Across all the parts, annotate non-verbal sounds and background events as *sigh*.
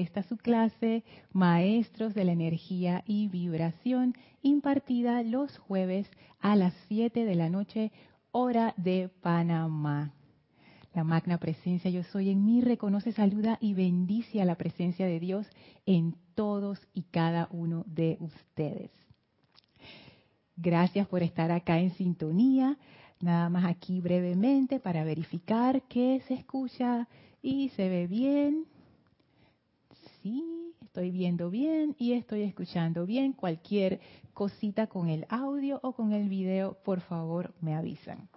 esta su clase, Maestros de la Energía y Vibración, impartida los jueves a las 7 de la noche, hora de Panamá. La magna presencia yo soy en mí reconoce, saluda y bendice a la presencia de Dios en todos y cada uno de ustedes. Gracias por estar acá en sintonía. Nada más aquí brevemente para verificar que se escucha y se ve bien. Sí, estoy viendo bien y estoy escuchando bien. Cualquier cosita con el audio o con el video, por favor, me avisan.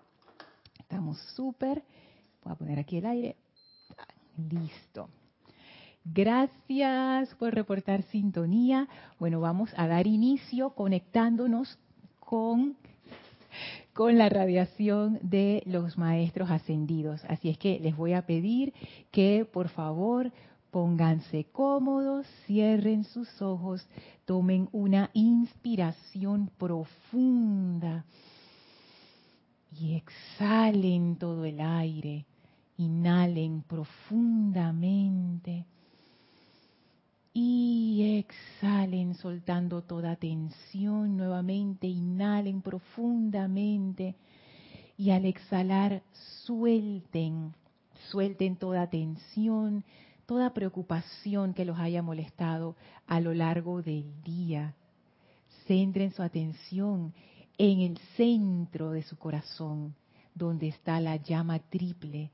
Estamos súper. Voy a poner aquí el aire. Listo. Gracias por reportar sintonía. Bueno, vamos a dar inicio conectándonos con con la radiación de los maestros ascendidos. Así es que les voy a pedir que por favor pónganse cómodos, cierren sus ojos, tomen una inspiración profunda y exhalen todo el aire, inhalen profundamente y exhalen soltando toda tensión nuevamente, inhalen profundamente y al exhalar suelten, suelten toda tensión, toda preocupación que los haya molestado a lo largo del día. Centren su atención en el centro de su corazón, donde está la llama triple,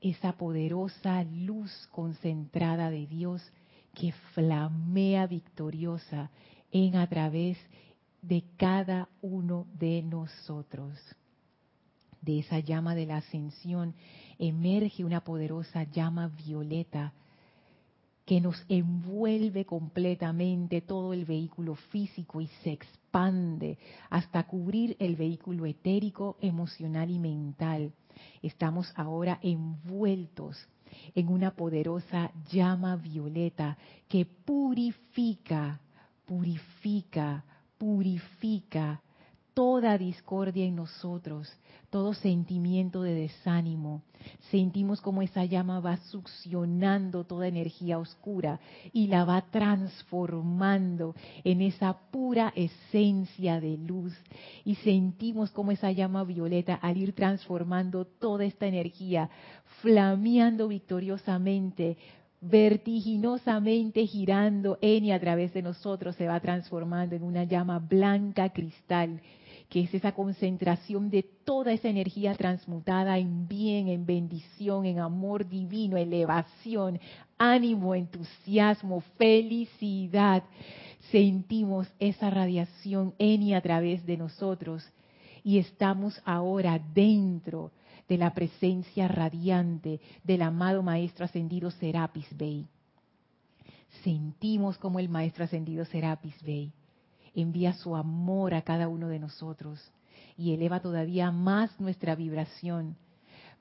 esa poderosa luz concentrada de Dios que flamea victoriosa en a través de cada uno de nosotros. De esa llama de la ascensión emerge una poderosa llama violeta que nos envuelve completamente todo el vehículo físico y se expande hasta cubrir el vehículo etérico, emocional y mental. Estamos ahora envueltos en una poderosa llama violeta que purifica, purifica, purifica toda discordia en nosotros, todo sentimiento de desánimo. Sentimos como esa llama va succionando toda energía oscura y la va transformando en esa pura esencia de luz. Y sentimos como esa llama violeta al ir transformando toda esta energía, flameando victoriosamente, vertiginosamente girando en y a través de nosotros, se va transformando en una llama blanca cristal que es esa concentración de toda esa energía transmutada en bien, en bendición, en amor divino, elevación, ánimo, entusiasmo, felicidad. Sentimos esa radiación en y a través de nosotros y estamos ahora dentro de la presencia radiante del amado Maestro Ascendido Serapis Bey. Sentimos como el Maestro Ascendido Serapis Bey envía su amor a cada uno de nosotros y eleva todavía más nuestra vibración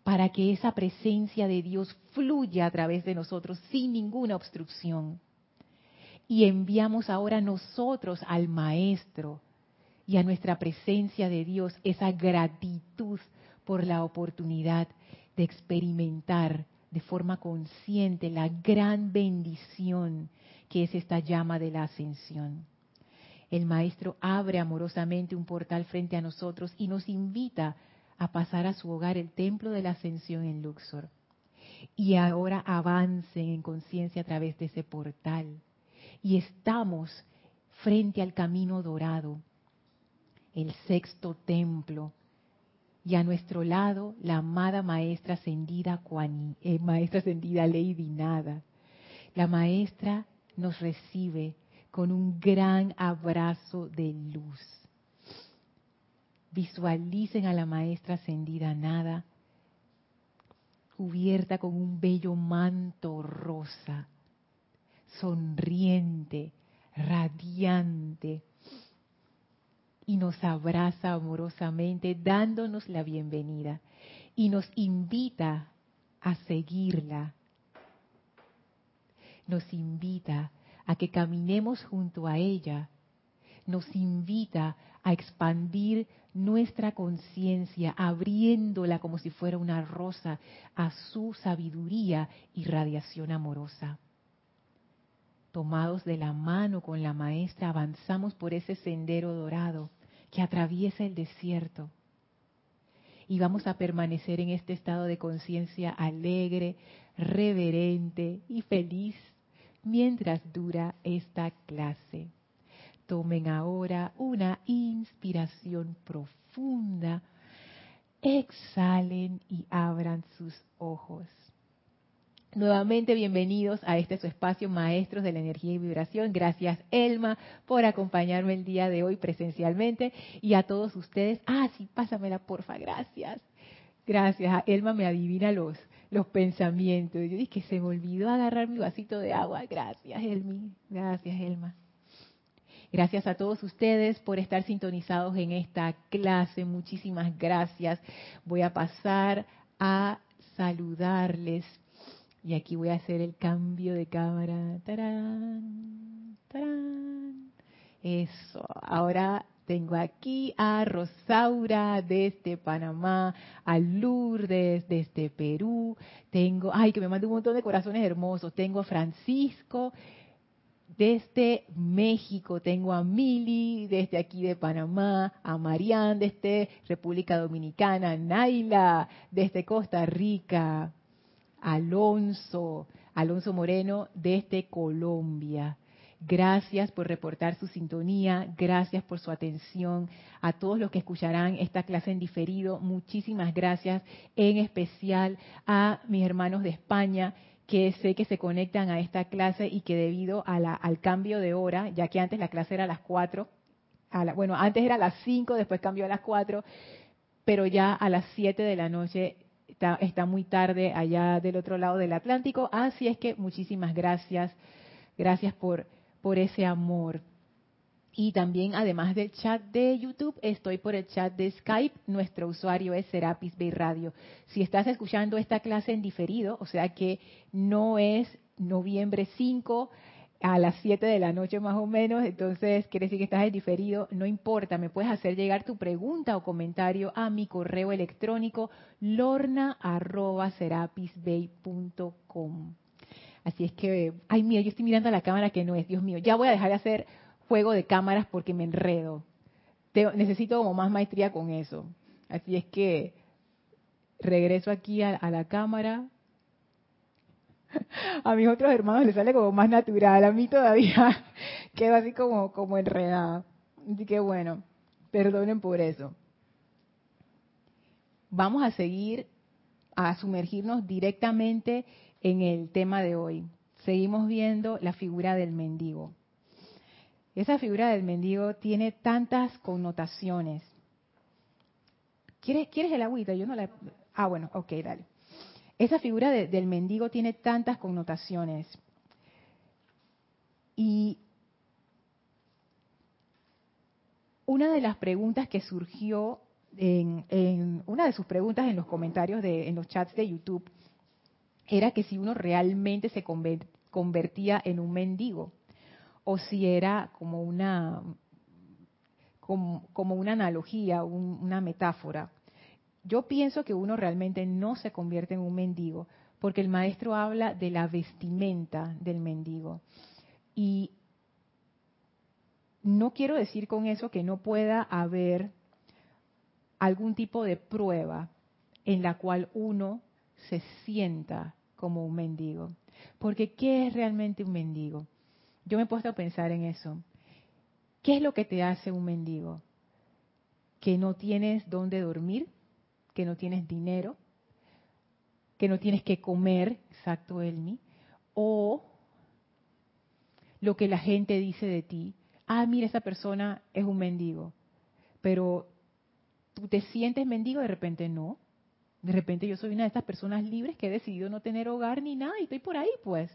para que esa presencia de Dios fluya a través de nosotros sin ninguna obstrucción. Y enviamos ahora nosotros al Maestro y a nuestra presencia de Dios esa gratitud por la oportunidad de experimentar de forma consciente la gran bendición que es esta llama de la ascensión el Maestro abre amorosamente un portal frente a nosotros y nos invita a pasar a su hogar, el Templo de la Ascensión en Luxor. Y ahora avancen en conciencia a través de ese portal. Y estamos frente al camino dorado, el sexto templo. Y a nuestro lado, la amada maestra ascendida, eh, maestra ascendida Lady Nada. La maestra nos recibe con un gran abrazo de luz. Visualicen a la maestra ascendida nada, cubierta con un bello manto rosa, sonriente, radiante, y nos abraza amorosamente dándonos la bienvenida y nos invita a seguirla. Nos invita a que caminemos junto a ella, nos invita a expandir nuestra conciencia, abriéndola como si fuera una rosa a su sabiduría y radiación amorosa. tomados de la mano con la maestra, avanzamos por ese sendero dorado que atraviesa el desierto. Y vamos a permanecer en este estado de conciencia alegre, reverente y feliz mientras dura esta clase. Tomen ahora una inspiración profunda, exhalen y abran sus ojos. Nuevamente bienvenidos a este su espacio Maestros de la Energía y Vibración. Gracias Elma por acompañarme el día de hoy presencialmente y a todos ustedes. Ah, sí, pásamela porfa, gracias. Gracias. Elma me adivina los, los pensamientos. Yo dije que se me olvidó agarrar mi vasito de agua. Gracias, Elmi. Gracias, Elma. Gracias a todos ustedes por estar sintonizados en esta clase. Muchísimas gracias. Voy a pasar a saludarles y aquí voy a hacer el cambio de cámara. ¡Tarán! ¡Tarán! Eso. Ahora tengo aquí a Rosaura desde Panamá, a Lourdes desde Perú. Tengo, ay, que me mande un montón de corazones hermosos. Tengo a Francisco desde México. Tengo a Mili desde aquí de Panamá, a Marianne desde República Dominicana, Naila desde Costa Rica, Alonso, Alonso Moreno desde Colombia. Gracias por reportar su sintonía, gracias por su atención. A todos los que escucharán esta clase en diferido, muchísimas gracias, en especial a mis hermanos de España que sé que se conectan a esta clase y que debido al cambio de hora, ya que antes la clase era a las 4, a bueno, antes era a las 5, después cambió a las 4, pero ya a las 7 de la noche está, muy tarde allá del otro lado del Atlántico. Así es que muchísimas gracias, gracias por, por ese amor. Y también, además del chat de YouTube, estoy por el chat de Skype. Nuestro usuario es Serapis Bay Radio. Si estás escuchando esta clase en diferido, o sea que no es noviembre 5 a las 7 de la noche más o menos, entonces quiere decir que estás en diferido, no importa, me puedes hacer llegar tu pregunta o comentario a mi correo electrónico lorna.serapisbay.com. Así es que, ay mira, yo estoy mirando a la cámara que no es, Dios mío, ya voy a dejar de hacer juego de cámaras porque me enredo. necesito como más maestría con eso. Así es que regreso aquí a la cámara, *laughs* a mis otros hermanos les sale como más natural, a mí todavía *laughs* quedo así como, como enredada. Así que bueno, perdonen por eso. Vamos a seguir a sumergirnos directamente en el tema de hoy. Seguimos viendo la figura del mendigo. Esa figura del mendigo tiene tantas connotaciones. ¿Quieres, ¿Quieres el agüita? Yo no la... Ah, bueno, ok, dale. Esa figura del mendigo tiene tantas connotaciones. Y una de las preguntas que surgió en, una de sus preguntas en los comentarios de, en los chats de YouTube era que si uno realmente se convertía en un mendigo o si era como una como, una analogía, una metáfora yo pienso que uno realmente no se convierte en un mendigo, porque el maestro habla de la vestimenta del mendigo. Y no quiero decir con eso que no pueda haber algún tipo de prueba en la cual uno se sienta como un mendigo. Porque ¿qué es realmente un mendigo? Yo me he puesto a pensar en eso. ¿Qué es lo que te hace un mendigo? Que no tienes dónde dormir, que no tienes dinero, que no tienes que comer, exacto, Elmi, o lo que la gente dice de ti, ah, mira, esa persona es un mendigo, pero tú te sientes mendigo, de repente no, de repente yo soy una de estas personas libres que he decidido no tener hogar ni nada y estoy por ahí, pues.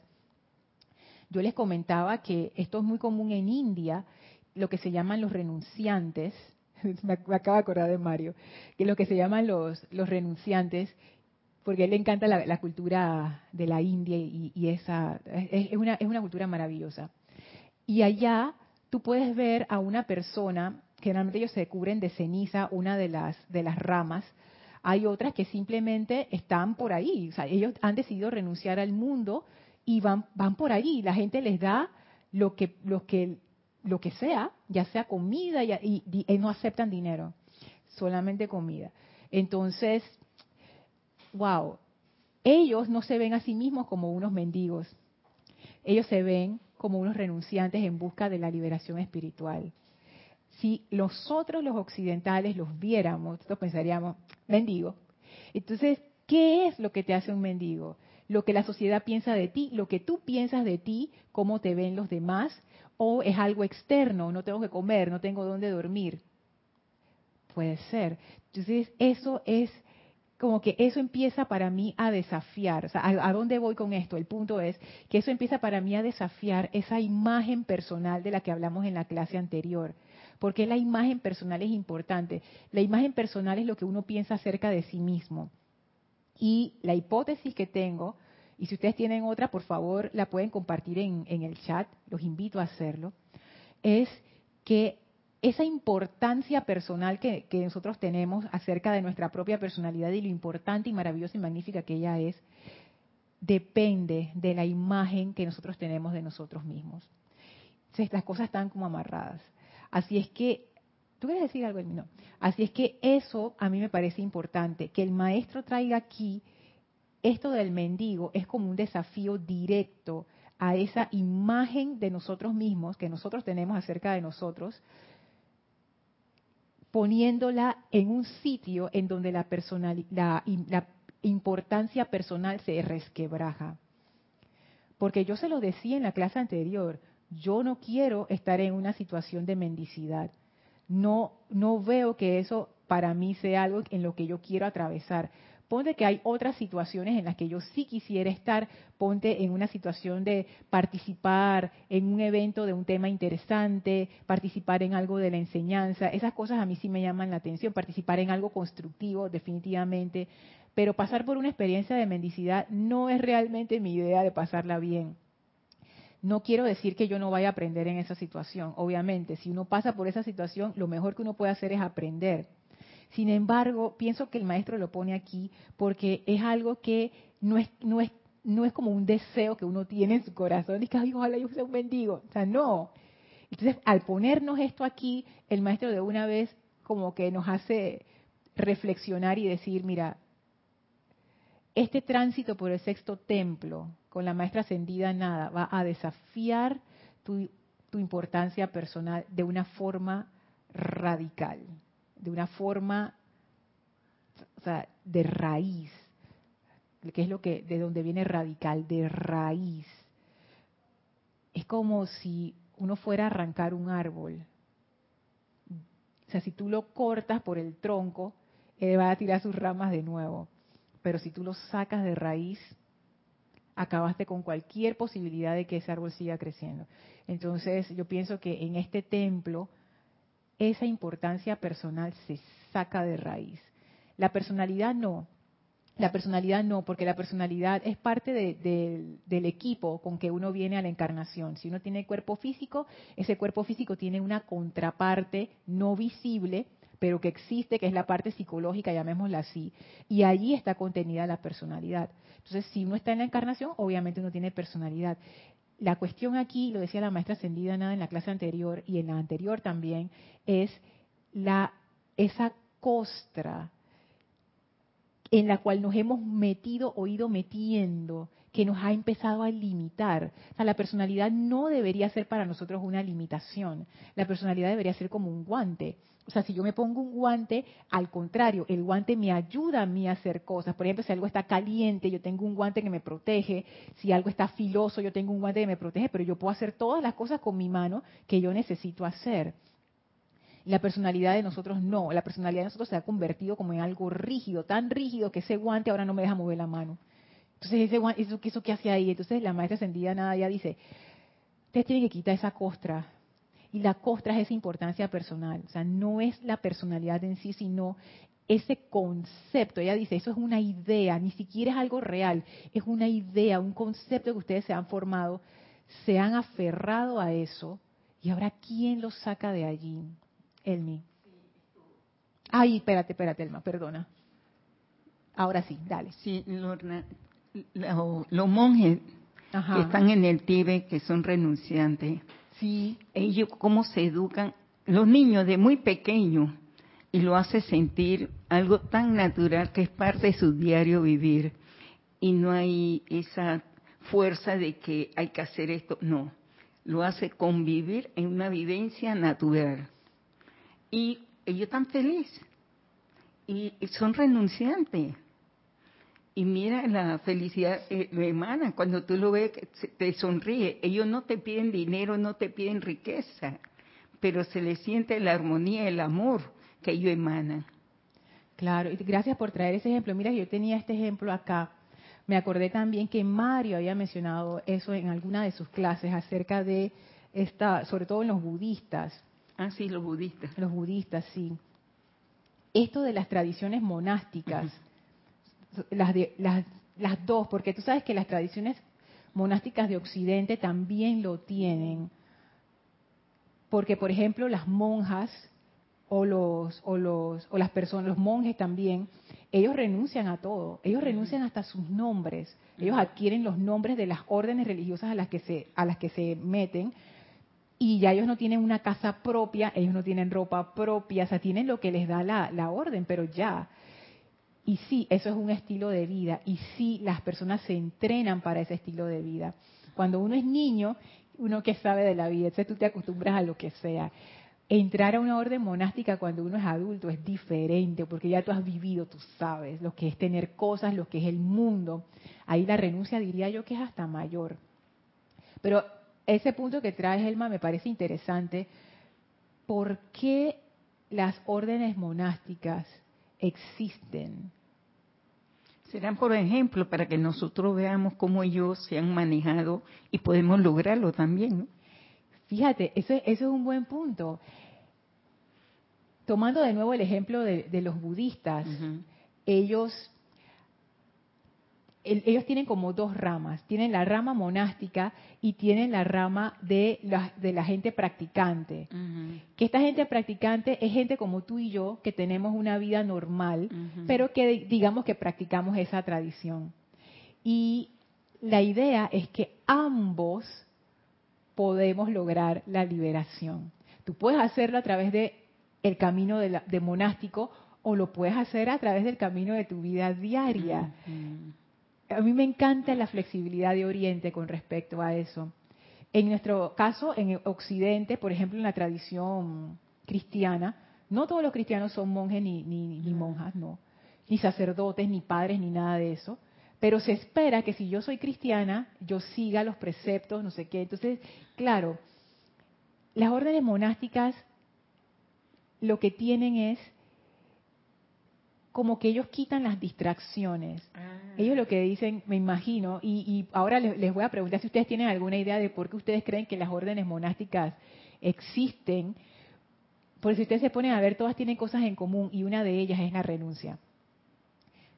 Yo les comentaba que esto es muy común en India, lo que se llaman los renunciantes, *laughs* me acabo de acordar de Mario, que lo que se llaman los, renunciantes, porque a él le encanta la, cultura de la India y, esa es, una, es una cultura maravillosa. Y allá tú puedes ver a una persona, generalmente ellos se cubren de ceniza una de las, de las ramas, hay otras que simplemente están por ahí, o sea, ellos han decidido renunciar al mundo y van, van por ahí, la gente les da lo que, lo que, lo que sea, ya sea comida, y, y no aceptan dinero, solamente comida. Entonces, wow, ellos no se ven a sí mismos como unos mendigos, ellos se ven como unos renunciantes en busca de la liberación espiritual. Si nosotros los occidentales los viéramos, nosotros pensaríamos, mendigo. Entonces, ¿qué es lo que te hace un mendigo? Lo que la sociedad piensa de ti, lo que tú piensas de ti, cómo te ven los demás, o es algo externo, no tengo que comer, no tengo dónde dormir. Puede ser. Entonces, eso es como que eso empieza para mí a desafiar. O sea, ¿a, dónde voy con esto? El punto es que eso empieza para mí a desafiar esa imagen personal de la que hablamos en la clase anterior. Porque la imagen personal es importante. La imagen personal es lo que uno piensa acerca de sí mismo. Y la hipótesis que tengo, y si ustedes tienen otra, por favor la pueden compartir en, el chat, los invito a hacerlo, es que esa importancia personal que, nosotros tenemos acerca de nuestra propia personalidad y lo importante y maravillosa y magnífica que ella es, depende de la imagen que nosotros tenemos de nosotros mismos. Las cosas están como amarradas. Así es que, ¿tú quieres decir algo, No. Así es que eso a mí me parece importante, que el maestro traiga aquí esto del mendigo es como un desafío directo a esa imagen de nosotros mismos que nosotros tenemos acerca de nosotros, poniéndola en un sitio en donde la, importancia personal se resquebraja. Porque yo se lo decía en la clase anterior, yo no quiero estar en una situación de mendicidad. No, no veo que eso para mí sea algo en lo que yo quiero atravesar. Ponte que hay otras situaciones en las que yo sí quisiera estar, ponte en una situación de participar en un evento de un tema interesante, participar en algo de la enseñanza, esas cosas a mí sí me llaman la atención, participar en algo constructivo definitivamente, pero pasar por una experiencia de mendicidad no es realmente mi idea de pasarla bien. No quiero decir que yo no vaya a aprender en esa situación, obviamente, si uno pasa por esa situación, lo mejor que uno puede hacer es aprender sin embargo, pienso que el maestro lo pone aquí porque es algo que no es, no es, no es como un deseo que uno tiene en su corazón que, Ay, ojalá yo sea un mendigo. O sea, no. Entonces, al ponernos esto aquí, el maestro de una vez como que nos hace reflexionar y decir, mira, este tránsito por el sexto templo con la maestra ascendida nada va a desafiar tu, importancia personal de una forma radical de una forma o sea, de raíz, que es lo que de donde viene radical, de raíz. Es como si uno fuera a arrancar un árbol. O sea, si tú lo cortas por el tronco, él va a tirar sus ramas de nuevo. Pero si tú lo sacas de raíz, acabaste con cualquier posibilidad de que ese árbol siga creciendo. Entonces, yo pienso que en este templo esa importancia personal se saca de raíz. La personalidad no. La personalidad no, porque la personalidad es parte del equipo con que uno viene a la encarnación. Si uno tiene cuerpo físico, ese cuerpo físico tiene una contraparte no visible, pero que existe, que es la parte psicológica, llamémosla así. Y allí está contenida la personalidad. Entonces, si uno está en la encarnación, obviamente uno tiene personalidad. La cuestión aquí, lo decía la maestra ascendida nada en la clase anterior y en la anterior también, es la esa costra en la cual nos hemos metido o ido metiendo, que nos ha empezado a limitar. O sea, la personalidad no debería ser para nosotros una limitación. La personalidad debería ser como un guante. O sea, si yo me pongo un guante, al contrario, el guante me ayuda a mí a hacer cosas. Por ejemplo, si algo está caliente, yo tengo un guante que me protege. Si algo está filoso, yo tengo un guante que me protege, pero yo puedo hacer todas las cosas con mi mano que yo necesito hacer. La personalidad de nosotros no. La personalidad de nosotros se ha convertido como en algo rígido, tan rígido que ese guante ahora no me deja mover la mano. Entonces, ese guante, ¿eso, eso hace ahí? Entonces, la maestra ascendida nada ya dice, ustedes tienen que quitar esa costra y la costra es esa importancia personal. O sea, no es la personalidad en sí, sino ese concepto. Ella dice, eso es una idea, ni siquiera es algo real, es una idea, un concepto que ustedes se han formado, se han aferrado a eso. Y ahora, ¿quién lo saca de allí? Elmi. Ay, espérate, espérate, Elma, perdona. Ahora sí, dale. Sí, los monjes que están en el Tíbet, que son renunciantes. Sí. Ellos, cómo se educan, los niños de muy pequeños, y lo hace sentir algo tan natural que es parte de su diario vivir. Y no hay esa fuerza de que hay que hacer esto, no. Lo hace convivir en una vivencia natural. Y ellos están felices. Y son renunciantes y mira la felicidad eh, emana cuando tú lo ves, te sonríe. Ellos no te piden dinero, no te piden riqueza, pero se les siente la armonía, el amor que ellos emanan. Claro, y gracias por traer ese ejemplo. Mira, yo tenía este ejemplo acá. Me acordé también que Mario había mencionado eso en alguna de sus clases acerca de esta, sobre todo en los budistas. Ah, sí, los budistas. Los budistas, sí. Esto de las tradiciones monásticas las, de, las, las dos, porque tú sabes que las tradiciones monásticas de Occidente también lo tienen. Porque, por ejemplo, las monjas o los, o los, o las personas, los monjes también, ellos renuncian a todo, ellos renuncian hasta sus nombres, ellos adquieren los nombres de las órdenes religiosas a las que se, a las que se meten, y ya ellos no tienen una casa propia, ellos no tienen ropa propia, o sea, tienen lo que les da la, la orden, pero ya. Y sí, eso es un estilo de vida. Y sí, las personas se entrenan para ese estilo de vida. Cuando uno es niño, uno que sabe de la vida, entonces tú te acostumbras a lo que sea. Entrar a una orden monástica cuando uno es adulto es diferente, porque ya tú has vivido, tú sabes lo que es tener cosas, lo que es el mundo. Ahí la renuncia diría yo que es hasta mayor. Pero ese punto que traes, Elma, me parece interesante. ¿Por qué las órdenes monásticas existen? Serán, por ejemplo, para que nosotros veamos cómo ellos se han manejado y podemos lograrlo también. Fíjate, ese, es un buen punto. Tomando de nuevo el ejemplo de, los budistas, ellos ellos tienen como dos ramas. Tienen la rama monástica y tienen la rama de la, de la gente practicante. Que esta gente practicante es gente como tú y yo, que tenemos una vida normal, pero que digamos que practicamos esa tradición. Y la idea es que ambos podemos lograr la liberación. Tú puedes hacerlo a través de el camino de, de monástico o lo puedes hacer a través del camino de tu vida diaria a mí me encanta la flexibilidad de Oriente con respecto a eso. En nuestro caso, en Occidente, por ejemplo, en la tradición cristiana, no todos los cristianos son monjes ni, ni, monjas, no, ni sacerdotes, ni padres, ni nada de eso. Pero se espera que si yo soy cristiana, yo siga los preceptos, no sé qué. Entonces, claro, las órdenes monásticas lo que tienen es como que ellos quitan las distracciones. Ah. Ellos lo que dicen, me imagino, y, ahora les, voy a preguntar si ustedes tienen alguna idea de por qué ustedes creen que las órdenes monásticas existen. Porque si ustedes se ponen a ver, todas tienen cosas en común y una de ellas es la renuncia.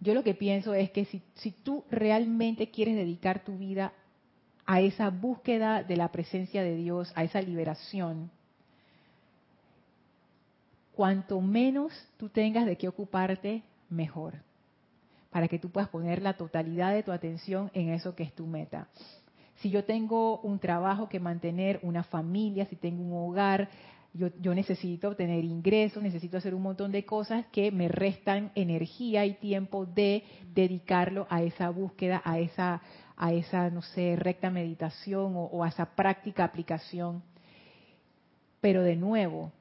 Yo lo que pienso es que si, si tú realmente quieres dedicar tu vida a esa búsqueda de la presencia de Dios, a esa liberación, cuanto menos tú tengas de qué ocuparte, mejor, para que tú puedas poner la totalidad de tu atención en eso que es tu meta. Si yo tengo un trabajo que mantener, una familia, si tengo un hogar, yo, necesito obtener ingresos, necesito hacer un montón de cosas que me restan energía y tiempo de dedicarlo a esa búsqueda, a esa, a esa no sé, recta meditación o a esa práctica aplicación. Pero de nuevo,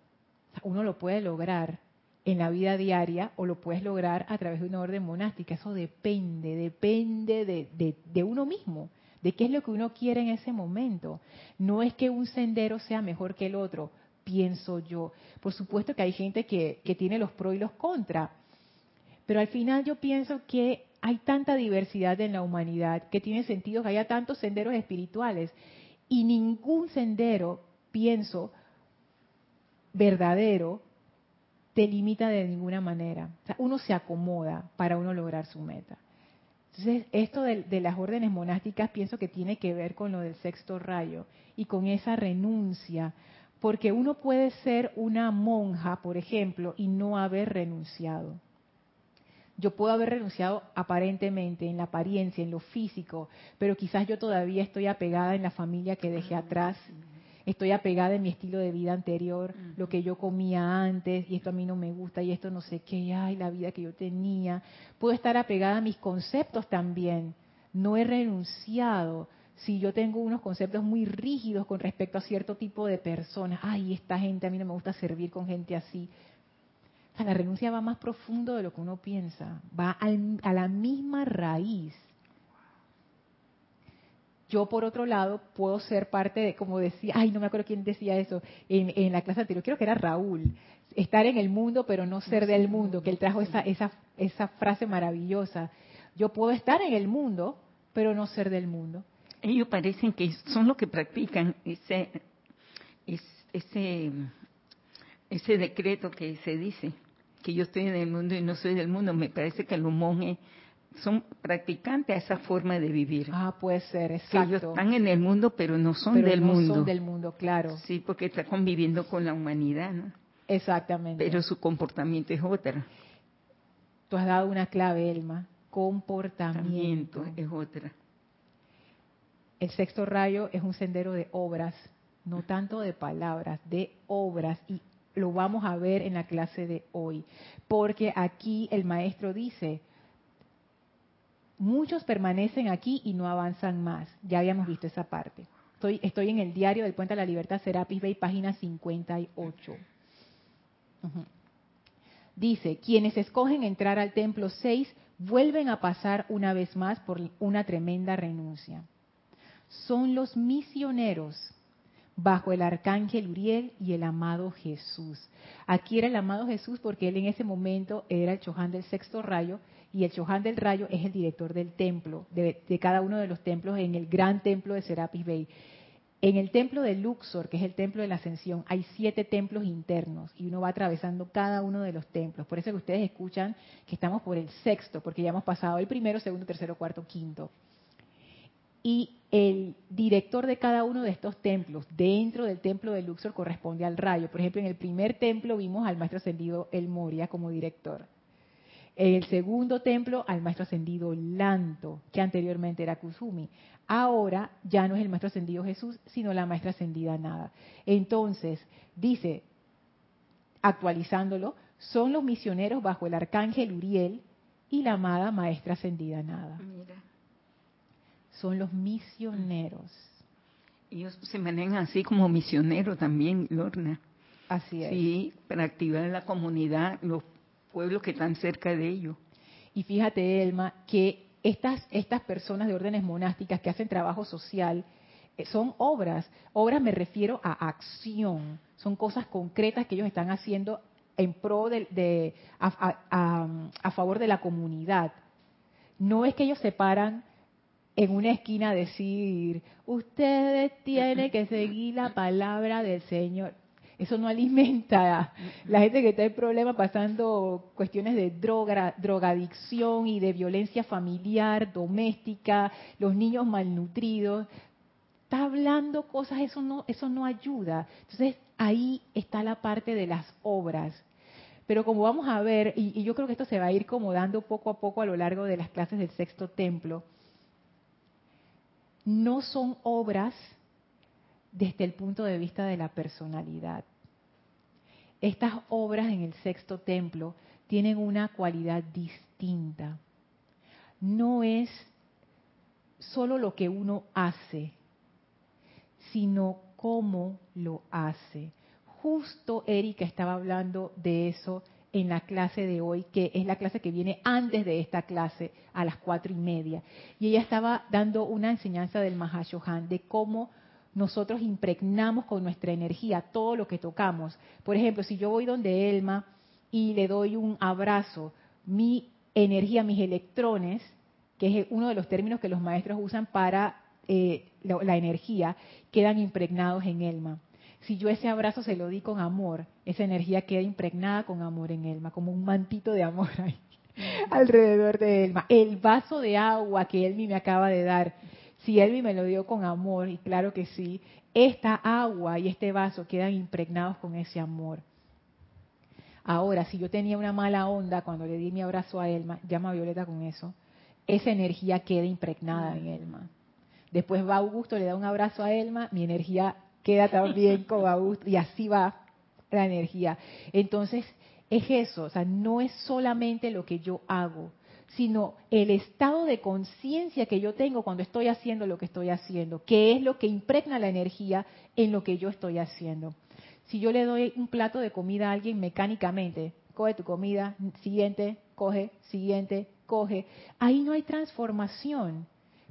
uno lo puede lograr en la vida diaria o lo puedes lograr a través de una orden monástica. Eso depende, depende de, de, uno mismo, de qué es lo que uno quiere en ese momento. No es que un sendero sea mejor que el otro, pienso yo. Por supuesto que hay gente que, que tiene los pros y los contras, pero al final yo pienso que hay tanta diversidad en la humanidad que tiene sentido que haya tantos senderos espirituales y ningún sendero, pienso, verdadero te limita de ninguna manera. uno se acomoda para uno lograr su meta. Entonces, esto de, de, las órdenes monásticas pienso que tiene que ver con lo del sexto rayo y con esa renuncia, porque uno puede ser una monja, por ejemplo, y no haber renunciado. Yo puedo haber renunciado aparentemente, en la apariencia, en lo físico, pero quizás yo todavía estoy apegada en la familia que dejé Ah, atrás, estoy apegada en mi estilo de vida anterior, lo que yo comía antes, y esto a mí no me gusta, y esto no sé qué, ay, la vida que yo tenía. Puedo estar apegada a mis conceptos también. No he renunciado. Si yo tengo unos conceptos muy rígidos con respecto a cierto tipo de personas, ay, esta gente, a mí no me gusta servir con gente así. O sea, la renuncia va más profundo de lo que uno piensa, va al- a la misma raíz. Yo, por otro lado, puedo ser parte de, como decía, ay, no me acuerdo quién decía eso en, en la clase anterior, creo que era Raúl, estar en el mundo pero no ser del mundo, que él trajo esa, esa, esa frase maravillosa. Yo puedo estar en el mundo, pero no ser del mundo. Ellos parecen que son los que practican ese, es- ese, ese decreto que se dice, que yo estoy en el mundo y no soy del mundo. Me parece que los monjes son practicantes a esa forma de vivir. Ah, puede ser, que ellos exacto. están en el mundo, pero no son pero del no mundo. son del mundo, claro. Sí, porque está conviviendo con la humanidad, ¿no? Exactamente. Pero su comportamiento es otra. Tú has dado una clave, Elma. Comportamiento. Comportamiento es otra. El sexto rayo es un sendero de obras, no tanto de palabras, de obras. Y lo vamos a ver en la clase de hoy. Porque aquí el maestro dice, muchos permanecen aquí y no avanzan más. Ya habíamos visto esa parte. Estoy, en el diario del Puente a la Libertad, Serapis Bay, página 58. Ujú. Dice, quienes escogen entrar al templo 6 vuelven a pasar una vez más por una tremenda renuncia. Son los misioneros bajo el arcángel Uriel y el amado Jesús. Aquí era el amado Jesús porque él en ese momento era el Chohan del sexto rayo y el Chohan del rayo es el director del templo, de, de cada uno de los templos en el gran templo de Serapis Bay. En el templo de Luxor, que es el templo de la ascensión, hay siete templos internos y uno va atravesando cada uno de los templos. Por eso que ustedes escuchan que estamos por el sexto, porque ya hemos pasado el primero, segundo, tercero, cuarto, quinto. Y el director de cada uno de estos templos, dentro del templo de Luxor, corresponde al rayo. Por ejemplo, en el primer templo vimos al maestro ascendido El Moria como director. En el segundo templo al maestro ascendido Lanto, que anteriormente era Kusumi. Ahora ya no es el maestro ascendido Jesús, sino la maestra ascendida Nada. Entonces, dice, actualizándolo, son los misioneros bajo el arcángel Uriel y la amada maestra ascendida Nada. Mira. Son los misioneros. Ellos se manejan así como misioneros también, Lorna. Así es. Sí, para activar en la comunidad, los pueblos que están cerca de ellos. Y fíjate, Elma, que estas, estas personas de órdenes monásticas que hacen trabajo social eh, son obras. Obras me refiero a acción. Son cosas concretas que ellos están haciendo en pro de, a favor de la comunidad. No es que ellos se paran en una esquina a decir, ustedes tienen que seguir la palabra del Señor. Eso no alimenta la gente que está en problemas pasando cuestiones de droga, drogadicción y de violencia familiar, doméstica, los niños malnutridos. Está hablando cosas, eso no, eso no ayuda. Entonces ahí está la parte de las obras. Pero como vamos a ver, y, y yo creo que esto se va a ir como dando poco a poco a lo largo de las clases del sexto templo, no son obras desde el punto de vista de la personalidad. Estas obras en el sexto templo tienen una cualidad distinta. No es solo lo que uno hace, sino cómo lo hace. Justo Erika estaba hablando de eso en la clase de hoy, que es la clase que viene antes de esta clase, a las cuatro y media. Y ella estaba dando una enseñanza del Mahashohan de cómo nosotros impregnamos con nuestra energía todo lo que tocamos. Por ejemplo, si yo voy donde Elma y le doy un abrazo, mi energía, mis electrones, que es uno de los términos que los maestros usan para eh, la, la energía, quedan impregnados en Elma. Si yo ese abrazo se lo di con amor, esa energía queda impregnada con amor en Elma, como un mantito de amor ahí alrededor de Elma. El vaso de agua que Elmi me acaba de dar, si Elmi me lo dio con amor, y claro que sí, esta agua y este vaso quedan impregnados con ese amor. Ahora, si yo tenía una mala onda cuando le di mi abrazo a Elma, llama a Violeta con eso, esa energía queda impregnada en Elma. Después va Augusto, le da un abrazo a Elma, mi energía queda también con Augusto y así va la energía. Entonces, es eso, o sea, no es solamente lo que yo hago, sino el estado de conciencia que yo tengo cuando estoy haciendo lo que estoy haciendo, que es lo que impregna la energía en lo que yo estoy haciendo. Si yo le doy un plato de comida a alguien mecánicamente, coge tu comida, siguiente, coge, siguiente, coge, ahí no hay transformación.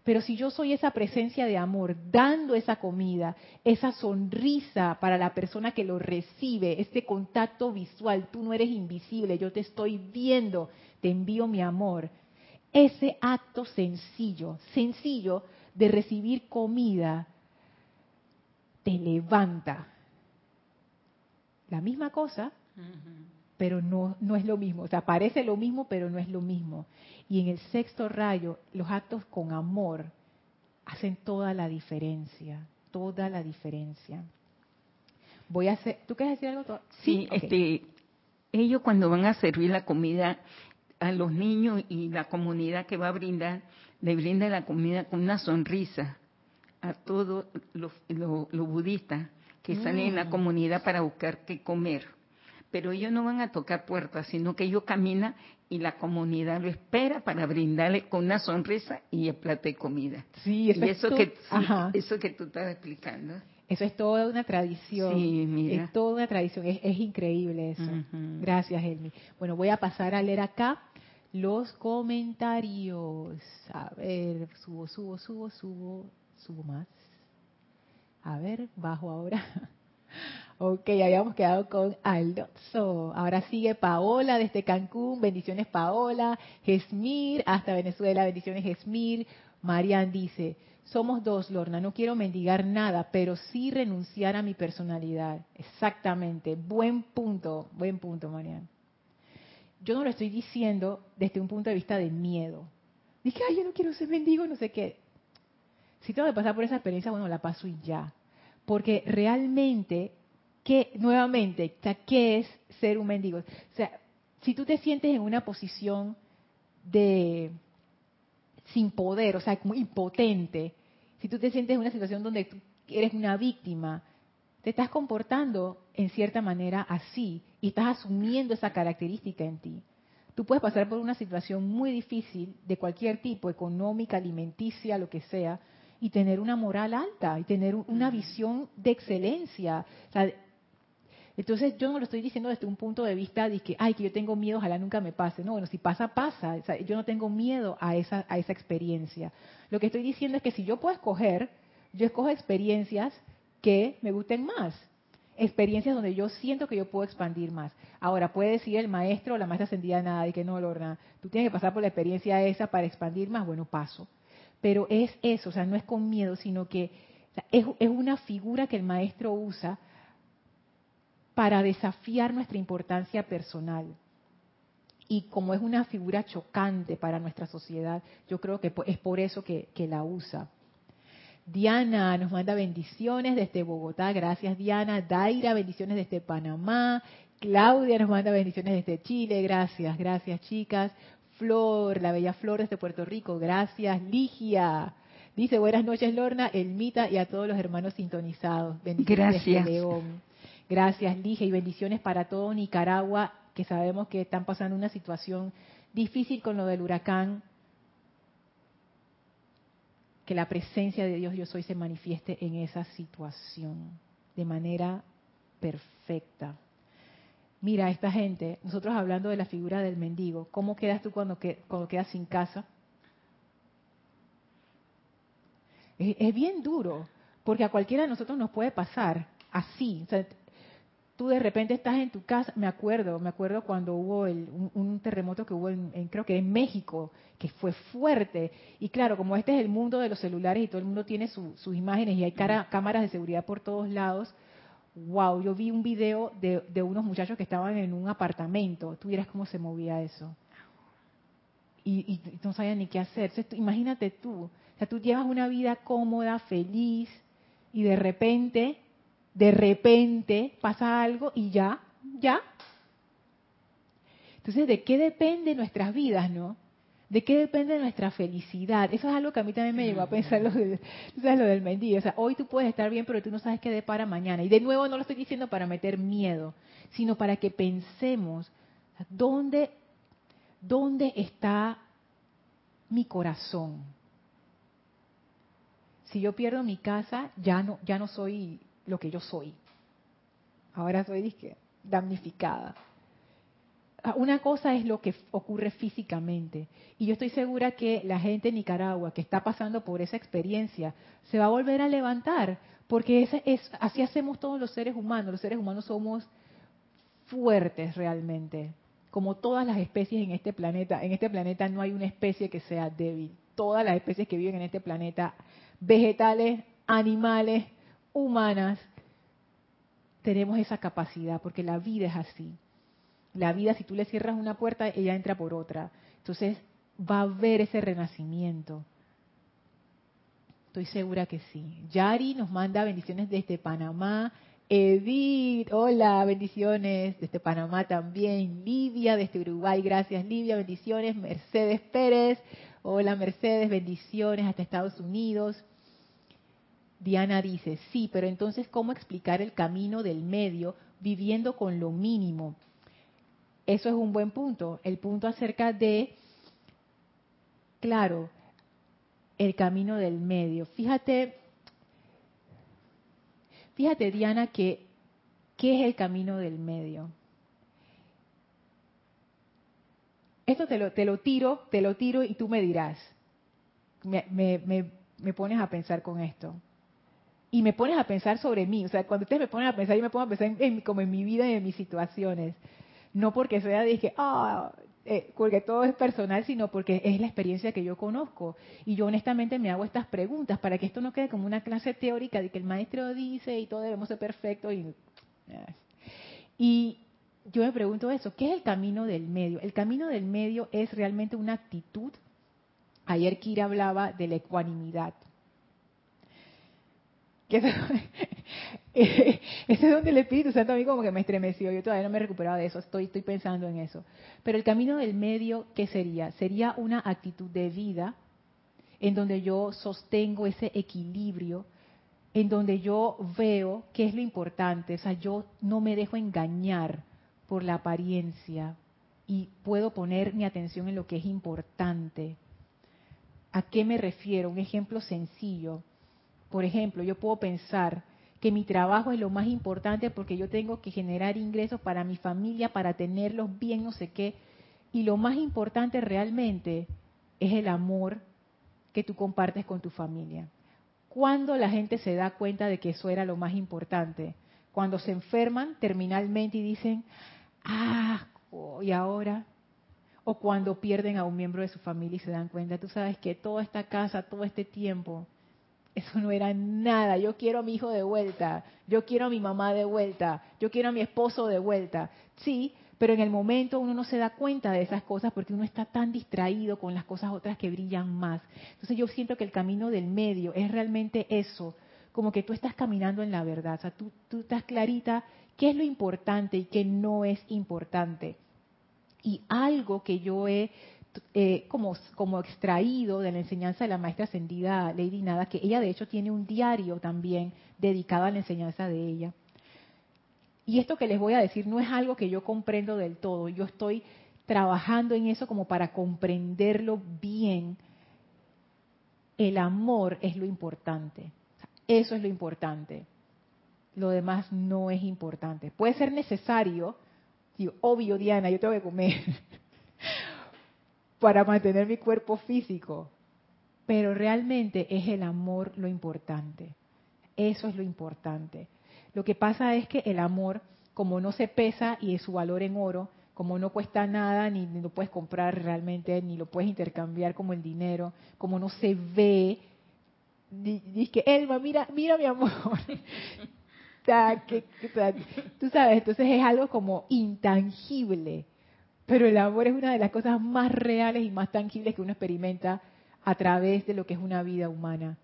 Pero si yo soy esa presencia de amor, dando esa comida, esa sonrisa para la persona que lo recibe, este contacto visual, tú no eres invisible, yo te estoy viendo, te envío mi amor. Ese acto sencillo, sencillo de recibir comida, te levanta. La misma cosa, pero no, no es lo mismo. O sea, parece lo mismo, pero no es lo mismo. Y en el sexto rayo, los actos con amor hacen toda la diferencia, toda la diferencia. Voy a hacer, ¿tú quieres decir algo? Sí, este, ellos cuando van a servir la comida a los niños y la comunidad que va a brindar, le brinda la comida con una sonrisa a todos los, budistas que salen en la mm. comunidad para buscar qué comer pero ellos no van a tocar puertas, sino que ellos caminan y la comunidad lo espera para brindarle con una sonrisa y el plato de comida. Sí, y eso, que, eso que tú estás explicando. Eso es toda una tradición. Sí, mira. Es toda una tradición. Es, increíble eso. Gracias, Elmi. Bueno, voy a pasar a leer acá los comentarios. A ver, subo, subo, subo, subo, subo más. A ver, bajo ahora. *laughs* Ok, habíamos quedado con Aldo. ahora sigue Paola desde Cancún. Bendiciones, Paola. Gesmir, hasta Venezuela. Bendiciones, Gesmir. Marian dice: Somos dos, Lorna. No quiero mendigar nada, pero sí renunciar a mi personalidad. Exactamente. Buen punto. Buen punto, Marian. Yo no lo estoy diciendo desde un punto de vista de miedo. Dije, ay, yo no quiero ser mendigo, no sé qué. Si tengo que pasar por esa experiencia, bueno, la paso y ya. Porque realmente ¿Qué, nuevamente, ¿qué es ser un mendigo? O sea, si tú te sientes en una posición de sin poder, o sea, como impotente, si tú te sientes en una situación donde tú eres una víctima, te estás comportando en cierta manera así y estás asumiendo esa característica en ti. Tú puedes pasar por una situación muy difícil de cualquier tipo, económica, alimenticia, lo que sea, y tener una moral alta y tener una visión de excelencia. O sea, entonces yo no lo estoy diciendo desde un punto de vista de que, ay, que yo tengo miedo, ojalá nunca me pase. No, bueno, si pasa, pasa. yo no tengo miedo a esa, a esa experiencia. Lo que estoy diciendo es que si yo puedo escoger, yo escojo experiencias que me gusten más. Experiencias donde yo siento que yo puedo expandir más. Ahora, puede decir el maestro o la maestra ascendida nada y que no, Lorna, tú tienes que pasar por la experiencia esa para expandir más. Bueno, paso. Pero es eso, o sea, no es con miedo, sino que es, es una figura que el maestro usa para desafiar nuestra importancia personal. Y como es una figura chocante para nuestra sociedad, yo creo que es por eso que, la usa. Diana nos manda bendiciones desde Bogotá, gracias Diana. Daira, bendiciones desde Panamá. Claudia nos manda bendiciones desde Chile, gracias, gracias chicas. Flor, la bella Flor desde Puerto Rico, gracias. Ligia, dice buenas noches Lorna, Elmita y a todos los hermanos sintonizados. Bendiciones gracias. León. Gracias, Lige, y bendiciones para todo Nicaragua, que sabemos que están pasando una situación difícil con lo del huracán. Que la presencia de Dios yo soy se manifieste en esa situación de manera perfecta. Mira, esta gente, nosotros hablando de la figura del mendigo, ¿cómo quedas tú cuando, cuando quedas sin casa? Es, es, bien duro, porque a cualquiera de nosotros nos puede pasar así. O sea, tú de repente estás en tu casa, me acuerdo, me acuerdo cuando hubo un, terremoto que hubo en, creo que en México, que fue fuerte, y claro, como este es el mundo de los celulares y todo el mundo tiene sus imágenes y hay cámaras de seguridad por todos lados, wow, yo vi un video de, unos muchachos que estaban en un apartamento, tú vieras cómo se movía eso. Y, no sabían ni qué hacer. imagínate tú, o sea, tú llevas una vida cómoda, feliz, y de repente de repente pasa algo y ya, ya, Entonces, ¿de qué depende nuestras vidas, no? ¿De qué depende nuestra felicidad? Eso es algo que a mí también me llevó a pensar lo, del, lo del mendigo. O sea, hoy tú puedes estar bien, pero tú no sabes qué depara mañana. Y de nuevo no lo estoy diciendo para meter miedo, sino para que pensemos dónde, dónde está mi corazón. Si yo pierdo mi casa, ya no, ya no soy lo que yo soy. Ahora soy disque, damnificada. Ah, una cosa es lo que ocurre físicamente. Y yo estoy segura que la gente de Nicaragua que está pasando por esa experiencia se va a volver a levantar, porque ese es, así hacemos todos los seres humanos. Los seres humanos somos fuertes realmente, como todas las especies en este planeta. En este planeta no hay una especie que sea débil. Todas las especies que viven en este planeta, vegetales, animales, humanas, tenemos esa capacidad, porque la vida es así. La vida, si tú le cierras una puerta, ella entra por otra. Entonces va a haber ese renacimiento. Estoy segura que sí. Yari nos manda bendiciones desde Panamá. Edith, hola, bendiciones desde Panamá también. Livia desde Uruguay, gracias Livia, bendiciones. Mercedes Pérez, hola Mercedes, bendiciones hasta Estados Unidos. Diana dice, sí, pero entonces, ¿cómo explicar el camino del medio viviendo con lo mínimo? Eso es un buen punto. El punto acerca de, claro, el camino del medio. Fíjate, fíjate Diana, que ¿qué es el camino del medio? Esto te lo, te lo tiro, te lo tiro y tú me dirás. Me, me, me, pones a pensar con esto. Y me pones a pensar sobre mí. O sea, cuando ustedes me ponen a pensar, yo me pongo a pensar en, como en mi vida y en mis situaciones no porque sea dije, ah, eh, porque todo es personal, sino porque es la experiencia que yo conozco. Y yo honestamente me hago estas preguntas para que esto no quede como una clase teórica de que el maestro dice y todo debemos ser perfectos. Y, y yo me pregunto eso, ¿qué es el camino del medio? El camino del medio es realmente una actitud. Ayer Kira hablaba de la ecuanimidad. Que *laughs* ese es donde el Espíritu Santo a mí como que me estremeció. Yo todavía no me he recuperado de eso, estoy, estoy pensando en eso. Pero el camino del medio, ¿qué sería? Sería una actitud de vida en donde yo sostengo ese equilibrio, en donde yo veo qué es lo importante. O sea, yo no me dejo engañar por la apariencia y puedo poner mi atención en lo que es importante. ¿A qué me refiero? Un ejemplo sencillo por ejemplo, yo puedo pensar que mi trabajo es lo más importante porque yo tengo que generar ingresos para mi familia, para tenerlos bien, no sé qué. Y lo más importante realmente es el amor que tú compartes con tu familia. ¿Cuándo la gente se da cuenta de que eso era lo más importante? Cuando se enferman terminalmente y dicen, ah, y ahora, o cuando pierden a un miembro de su familia y se dan cuenta, tú sabes que toda esta casa, todo este tiempo, eso no era nada. Yo quiero a mi hijo de vuelta, yo quiero a mi mamá de vuelta, yo quiero a mi esposo de vuelta. Sí, pero en el momento uno no se da cuenta de esas cosas porque uno está tan distraído con las cosas otras que brillan más. Entonces yo siento que el camino del medio es realmente eso, como que tú estás caminando en la verdad, o sea, tú, tú estás clarita qué es lo importante y qué no es importante. Y algo que yo he eh, como, extraído de la enseñanza de la maestra ascendida Lady Nada, que ella de hecho tiene un diario también dedicado a la enseñanza de ella. Y esto que les voy a decir no es algo que yo comprendo del todo, yo estoy trabajando en eso como para comprenderlo bien. El amor es lo importante, eso es lo importante. Lo demás no es importante. Puede ser necesario, digo, obvio Diana, yo tengo que comer, *laughs* para mantener mi cuerpo físico. Pero realmente es el amor lo importante. Eso es lo importante. Lo que pasa es que el amor, como no se pesa y es su valor en oro, como no cuesta nada, ni, lo puedes comprar realmente, ni lo puedes intercambiar como el dinero, como no se ve, dices que Elma, mira, mira mi amor. *laughs* Tú sabes, entonces es algo como intangible pero el amor es una de las cosas más reales y más tangibles que uno experimenta a través de lo que es una vida humana.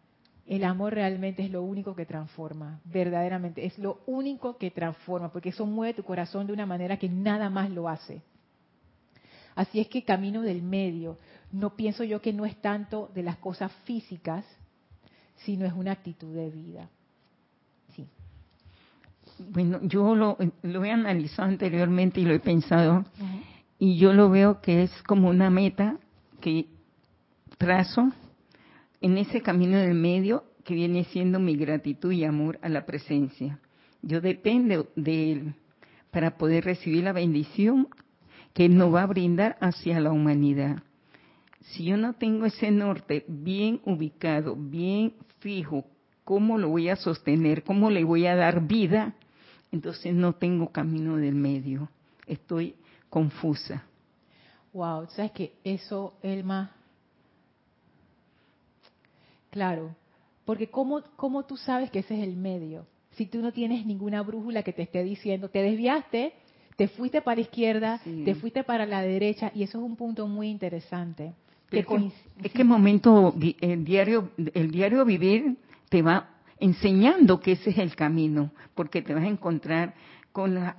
El amor realmente es lo único que transforma, verdaderamente, es lo único que transforma, porque eso mueve tu corazón de una manera que nada más lo hace. Así es que camino del medio. No pienso yo que no es tanto de las cosas físicas, sino es una actitud de vida. Sí. Bueno, yo lo, he analizado anteriormente y lo he pensado, y yo lo veo que es como una meta que trazo en ese camino del medio que viene siendo mi gratitud y amor a la presencia. Yo dependo de Él para poder recibir la bendición que Él nos va a brindar hacia la humanidad. Si yo no tengo ese norte bien ubicado, bien fijo, ¿cómo lo voy a sostener? ¿Cómo le voy a dar vida? Entonces no tengo camino del medio. Estoy confusa. Wow, sabes que eso, Elma, claro, porque ¿cómo, ¿cómo tú sabes que ese es el medio? Si tú no tienes ninguna brújula que te esté diciendo, te desviaste, te fuiste para la izquierda, te fuiste para la derecha, y eso es un punto muy interesante. es, que, el momento, el diario, el diario vivir te va enseñando que ese es el camino, porque te vas a encontrar con la,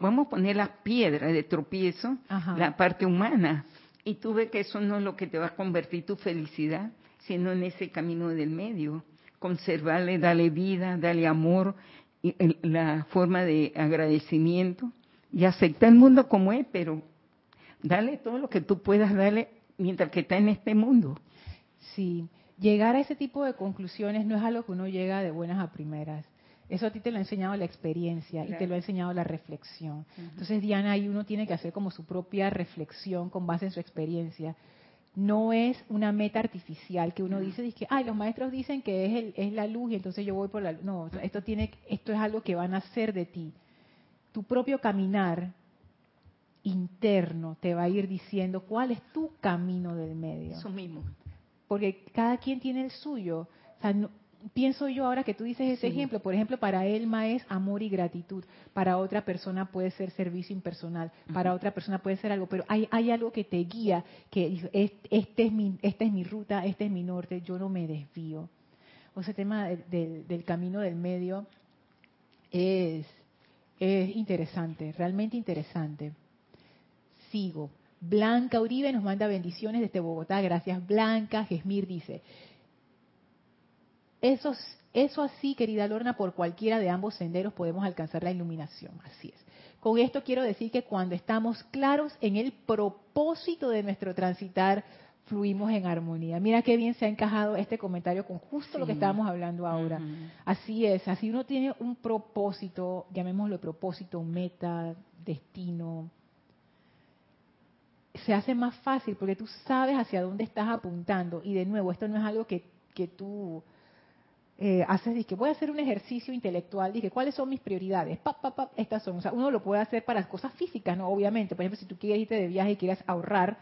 vamos a poner la piedra de tropiezo, la parte humana, y tú ves que eso no es lo que te va a convertir tu felicidad, sino en ese camino del medio. Conservarle, darle vida, darle amor, y la forma de agradecimiento y aceptar el mundo como es, pero dale todo lo que tú puedas darle mientras que está en este mundo. Sí, llegar a ese tipo de conclusiones no es algo que uno llega de buenas a primeras. Eso a ti te lo ha enseñado la experiencia y te lo ha enseñado la reflexión. Entonces, Diana, ahí uno tiene que hacer como su propia reflexión con base en su experiencia. No es una meta artificial que uno dice, dice ay, los maestros dicen que es, el, es la luz y entonces yo voy por la luz. No, esto, tiene, esto es algo que van a hacer de ti. Tu propio caminar interno te va a ir diciendo cuál es tu camino del medio. Eso mismo. Porque cada quien tiene el suyo. O sea, pienso yo ahora que tú dices ese ejemplo, por ejemplo, para Elma es amor y gratitud, para otra persona puede ser servicio impersonal, para otra persona puede ser algo, pero hay, hay algo que te guía, que este es mi, esta es mi ruta, este es mi norte, yo no me desvío. O ese tema del camino del medio es, es interesante, realmente interesante. Sigo. Blanca Uribe nos manda bendiciones desde Bogotá. Gracias, Blanca. Gesmir dice, eso, eso así, querida Lorna, por cualquiera de ambos senderos podemos alcanzar la iluminación. Así es. Con esto quiero decir que cuando estamos claros en el propósito de nuestro transitar, fluimos en armonía. Mira qué bien se ha encajado este comentario con justo lo que estábamos hablando ahora. Así es, así uno tiene un propósito, llamémoslo propósito, meta, destino, se hace más fácil porque tú sabes hacia dónde estás apuntando. Y de nuevo, esto no es algo que, que tú eh, haces, que voy a hacer un ejercicio intelectual, dije, ¿cuáles son mis prioridades? Pa, pa, estas son. O sea, uno lo puede hacer para cosas físicas, ¿no? Obviamente. Por ejemplo, si tú quieres irte de viaje y quieres ahorrar,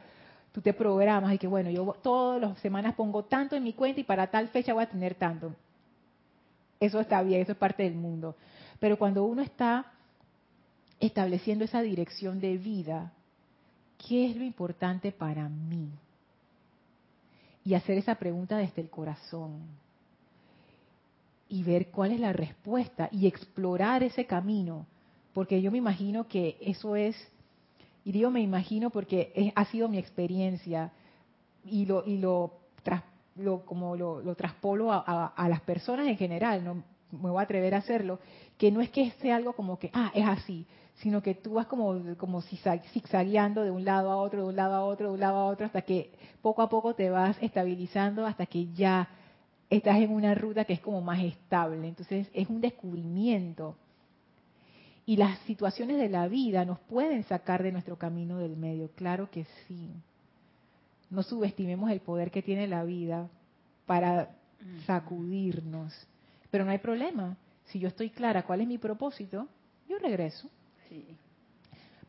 tú te programas y que, bueno, yo todas las semanas pongo tanto en mi cuenta y para tal fecha voy a tener tanto. Eso está bien, eso es parte del mundo. Pero cuando uno está estableciendo esa dirección de vida, ¿qué es lo importante para mí? Y hacer esa pregunta desde el corazón y ver cuál es la respuesta y explorar ese camino, porque yo me imagino que eso es, y digo me imagino porque ha sido mi experiencia y lo y lo, lo como lo, lo traspolo a, las personas en general, no me voy a atrever a hacerlo, que no es que sea algo como que ah es así, sino que tú vas como como zigzagueando de un lado a otro, de un lado a otro, de un lado a otro, hasta que poco a poco te vas estabilizando, hasta que ya estás en una ruta que es como más estable. Entonces es un descubrimiento. Y las situaciones de la vida nos pueden sacar de nuestro camino del medio, claro que sí. No subestimemos el poder que tiene la vida para sacudirnos. Pero no hay problema. Si yo estoy clara cuál es mi propósito, yo regreso. Sí.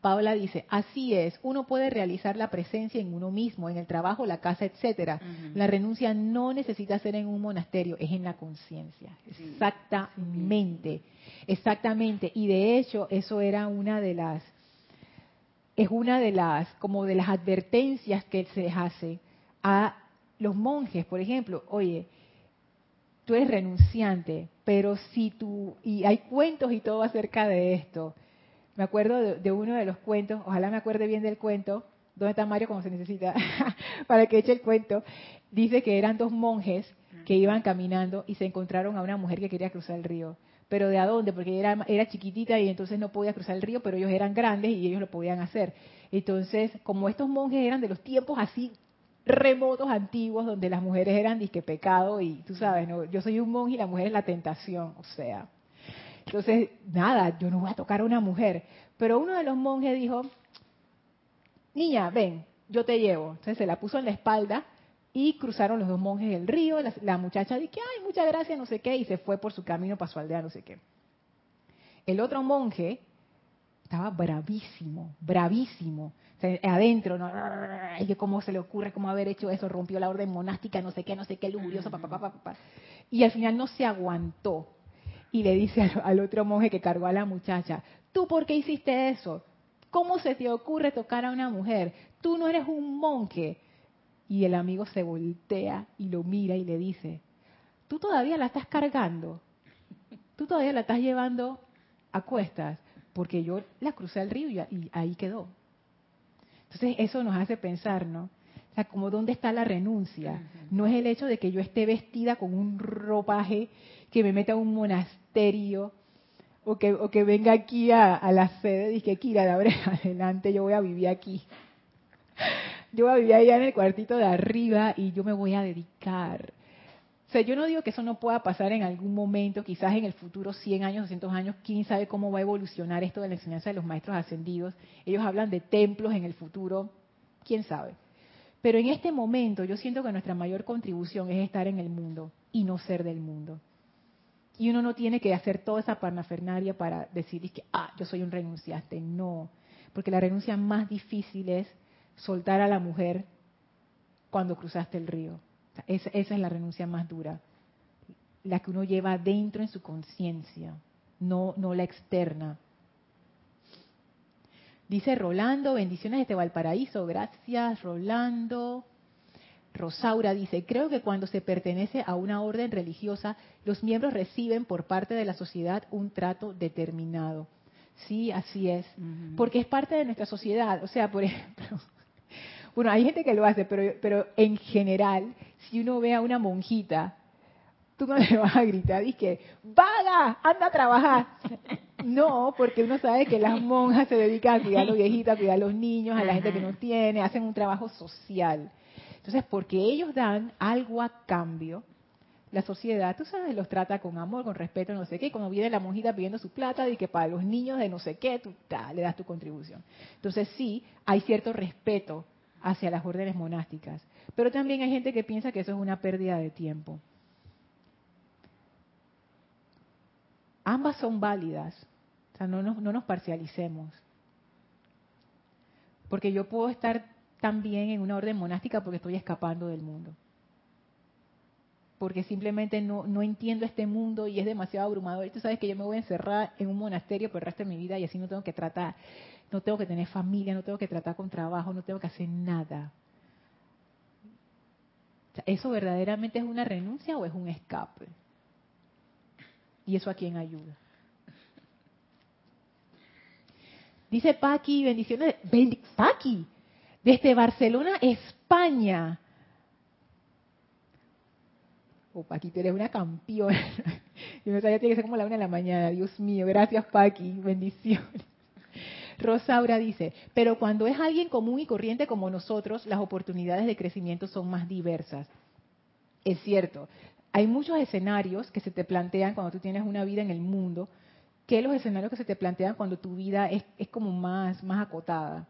Paula dice, así es, uno puede realizar la presencia en uno mismo, en el trabajo, la casa, etcétera. La renuncia no necesita ser en un monasterio, es en la conciencia. Exactamente, exactamente. Y de hecho, eso era una de las, es una de las, como de las advertencias que se hace a los monjes, por ejemplo. Oye, tú eres renunciante, pero si tú, y hay cuentos y todo acerca de esto me acuerdo de, uno de los cuentos, ojalá me acuerde bien del cuento, ¿Dónde está Mario como se necesita? *laughs* Para que eche el cuento. Dice que eran dos monjes que iban caminando y se encontraron a una mujer que quería cruzar el río. ¿Pero de a dónde? Porque era, era chiquitita y entonces no podía cruzar el río, pero ellos eran grandes y ellos lo podían hacer. Entonces, como estos monjes eran de los tiempos así remotos, antiguos, donde las mujeres eran disque pecado y tú sabes, ¿no? yo soy un monje y la mujer es la tentación, o sea. Entonces, nada, yo no voy a tocar a una mujer. Pero uno de los monjes dijo, niña, ven, yo te llevo. Entonces se la puso en la espalda y cruzaron los dos monjes el río. La, muchacha dijo, ay, muchas gracias, no sé qué, y se fue por su camino para su aldea, no sé qué. El otro monje estaba bravísimo, bravísimo. adentro, ¿no? Cómo se le ocurre, cómo haber hecho eso, rompió la orden monástica, no sé qué, no sé qué, lujurioso, papá, papá, papá. Y al final no se aguantó. Y le dice al, al otro monje que cargó a la muchacha, ¿tú por qué hiciste eso? ¿Cómo se te ocurre tocar a una mujer? Tú no eres un monje. Y el amigo se voltea y lo mira y le dice, tú todavía la estás cargando, tú todavía la estás llevando a cuestas, porque yo la crucé al río y, ahí quedó. Entonces eso nos hace pensar, ¿no? O sea, como dónde está la renuncia. No es el hecho de que yo esté vestida con un ropaje que me meta a un monasterio o que, venga aquí a, la sede y que Kira, de ahora *laughs* adelante yo voy a vivir aquí. *laughs* Yo voy a vivir allá en el cuartito de arriba y yo me voy a dedicar. O sea, yo no digo que eso no pueda pasar en algún momento, quizás en el futuro, 100 años, 200 años, quién sabe cómo va a evolucionar esto de la enseñanza de los maestros ascendidos. Ellos hablan de templos en el futuro, quién sabe. Pero en este momento yo siento que nuestra mayor contribución es estar en el mundo y no ser del mundo. Y uno no tiene que hacer toda esa parnafernaria para decir que, ah, yo soy un renunciaste. No, porque la renuncia más difícil es soltar a la mujer cuando cruzaste el río. esa, esa, es la renuncia más dura, la que uno lleva dentro en su conciencia, no, no la externa. Dice Rolando, bendiciones desde Valparaíso, gracias Rolando. Rosaura dice, creo que cuando se pertenece a una orden religiosa, los miembros reciben por parte de la sociedad un trato determinado. Sí, así es. Porque es parte de nuestra sociedad. O sea, por ejemplo, *laughs* bueno, hay gente que lo hace, pero, pero en general, si uno ve a una monjita, tú no le vas a gritar y que, vaga, anda a trabajar. No, porque uno sabe que las monjas se dedican a cuidar a los viejitos, a cuidar a los niños, a la gente que no tiene, hacen un trabajo social. Entonces, porque ellos dan algo a cambio, la sociedad, tú sabes, los trata con amor, con respeto, no sé qué. Y cuando viene la monjita pidiendo su plata, y que para los niños de no sé qué, tú le das tu contribución. Entonces, sí, hay cierto respeto hacia las órdenes monásticas. Pero también hay gente que piensa que eso es una pérdida de tiempo. Ambas son válidas. O sea, no nos, no nos parcialicemos. Porque yo puedo estar también en una orden monástica porque estoy escapando del mundo. Porque simplemente no, no entiendo este mundo y es demasiado abrumador. Tú sabes que yo me voy a encerrar en un monasterio por el resto de mi vida y así no tengo que tratar, no tengo que tener familia, no tengo que tratar con trabajo, no tengo que hacer nada. ¿Eso verdaderamente es una renuncia o es un escape? ¿Y eso a quién ayuda? Dice Paqui, bendiciones. Paqui, desde Barcelona, España. Oh, Paqui, tú eres una campeona. *laughs* Yo no sabía tiene que ser como la una de la mañana. Dios mío, gracias Paqui, bendiciones. Rosaura dice, pero cuando es alguien común y corriente como nosotros, las oportunidades de crecimiento son más diversas. Es cierto, hay muchos escenarios que se te plantean cuando tú tienes una vida en el mundo, que los escenarios que se te plantean cuando tu vida es, es como más, más acotada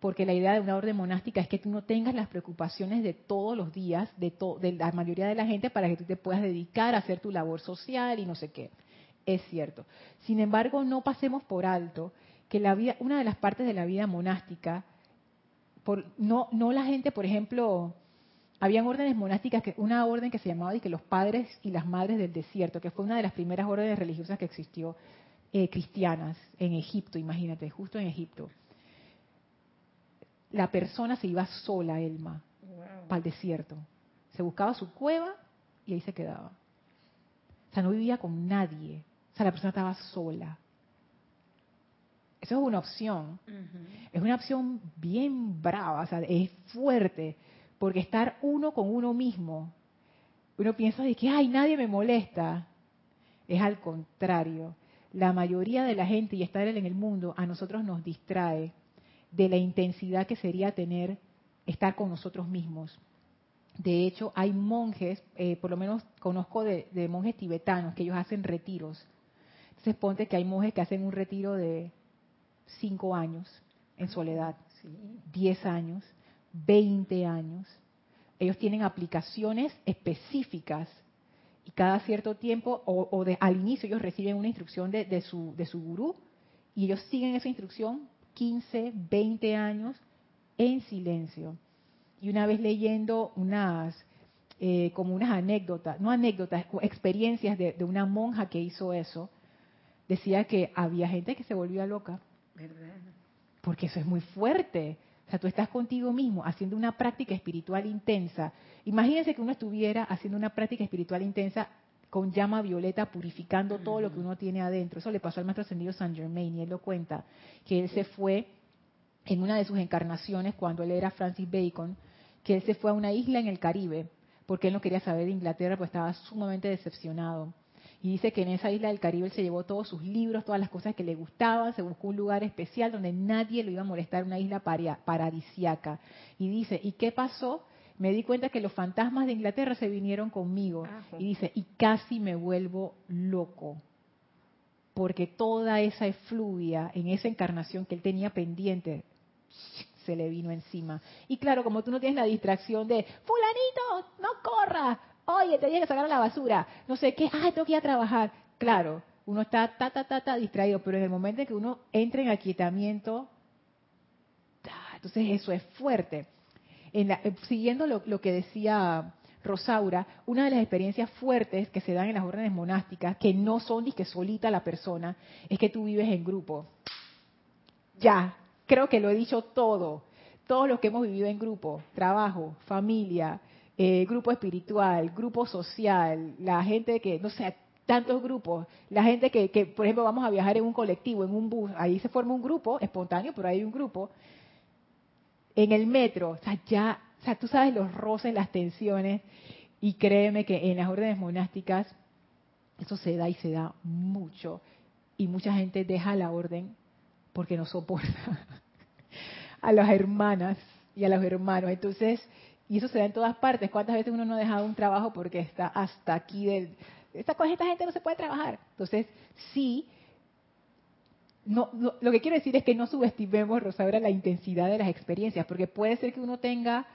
porque la idea de una orden monástica es que tú no tengas las preocupaciones de todos los días, de, la mayoría de la gente, para que tú te puedas dedicar a hacer tu labor social y no sé qué. Es cierto. Sin embargo, no pasemos por alto que la vida, una de las partes de la vida monástica, por, no, no la gente, por ejemplo, habían órdenes monásticas, que una orden que se llamaba y que los padres y las madres del desierto, que fue una de las primeras órdenes religiosas que existió eh, cristianas en Egipto, imagínate, justo en Egipto la persona se iba sola, Elma, para el desierto. Se buscaba su cueva y ahí se quedaba. O sea, no vivía con nadie. O sea, la persona estaba sola. Eso es una opción. Es una opción bien brava, o sea, es fuerte, porque estar uno con uno mismo, uno piensa de que, ay, nadie me molesta. Es al contrario. La mayoría de la gente y estar en el mundo a nosotros nos distrae de la intensidad que sería tener estar con nosotros mismos. De hecho, hay monjes, eh, por lo menos conozco de, de, monjes tibetanos, que ellos hacen retiros. Entonces ponte que hay monjes que hacen un retiro de cinco años en soledad, diez años, veinte años. Ellos tienen aplicaciones específicas y cada cierto tiempo o, al inicio ellos reciben una instrucción de, de, su, de su gurú y ellos siguen esa instrucción 15, 20 años en silencio. Y una vez leyendo unas, eh, como unas anécdotas, no anécdotas, experiencias de, de, una monja que hizo eso, decía que había gente que se volvía loca. ¿Verdad? Porque eso es muy fuerte. O sea, tú estás contigo mismo haciendo una práctica espiritual intensa. Imagínense que uno estuviera haciendo una práctica espiritual intensa con llama violeta purificando todo lo que uno tiene adentro. Eso le pasó al maestro ascendido San Germain y él lo cuenta, que él se fue en una de sus encarnaciones cuando él era Francis Bacon, que él se fue a una isla en el Caribe porque él no quería saber de Inglaterra, pues estaba sumamente decepcionado. Y dice que en esa isla del Caribe él se llevó todos sus libros, todas las cosas que le gustaban, se buscó un lugar especial donde nadie lo iba a molestar, una isla paradisiaca. Y dice, ¿y qué pasó? Me di cuenta que los fantasmas de Inglaterra se vinieron conmigo. Y dice, y casi me vuelvo loco. Porque toda esa efluvia en esa encarnación que él tenía pendiente se le vino encima. Y claro, como tú no tienes la distracción de, fulanito, no corra, oye, te tienes que sacar la basura, no sé qué, ay, tengo que ir a trabajar. Claro, uno está ta, ta, ta, ta distraído, pero en el momento en que uno entra en aquietamiento, entonces eso es fuerte. En la, eh, siguiendo lo, que decía Rosaura, una de las experiencias fuertes que se dan en las órdenes monásticas, que no son ni que solita la persona, es que tú vives en grupo. Ya, creo que lo he dicho todo. Todos los que hemos vivido en grupo, trabajo, familia, eh, grupo espiritual, grupo social, la gente que, no sé, tantos grupos, la gente que, que, por ejemplo, vamos a viajar en un colectivo, en un bus, ahí se forma un grupo espontáneo, pero hay un grupo. En el metro, o sea, ya, o sea, tú sabes los roces, las tensiones, y créeme que en las órdenes monásticas eso se da y se da mucho. Y mucha gente deja la orden porque no soporta *laughs* a las hermanas y a los hermanos. Entonces, y eso se da en todas partes. ¿Cuántas veces uno no ha dejado un trabajo porque está hasta aquí del... Esta, esta gente no se puede trabajar. Entonces, sí, no, lo que quiero decir es que no subestimemos, Rosaura, la intensidad de las experiencias, porque puede ser que uno tenga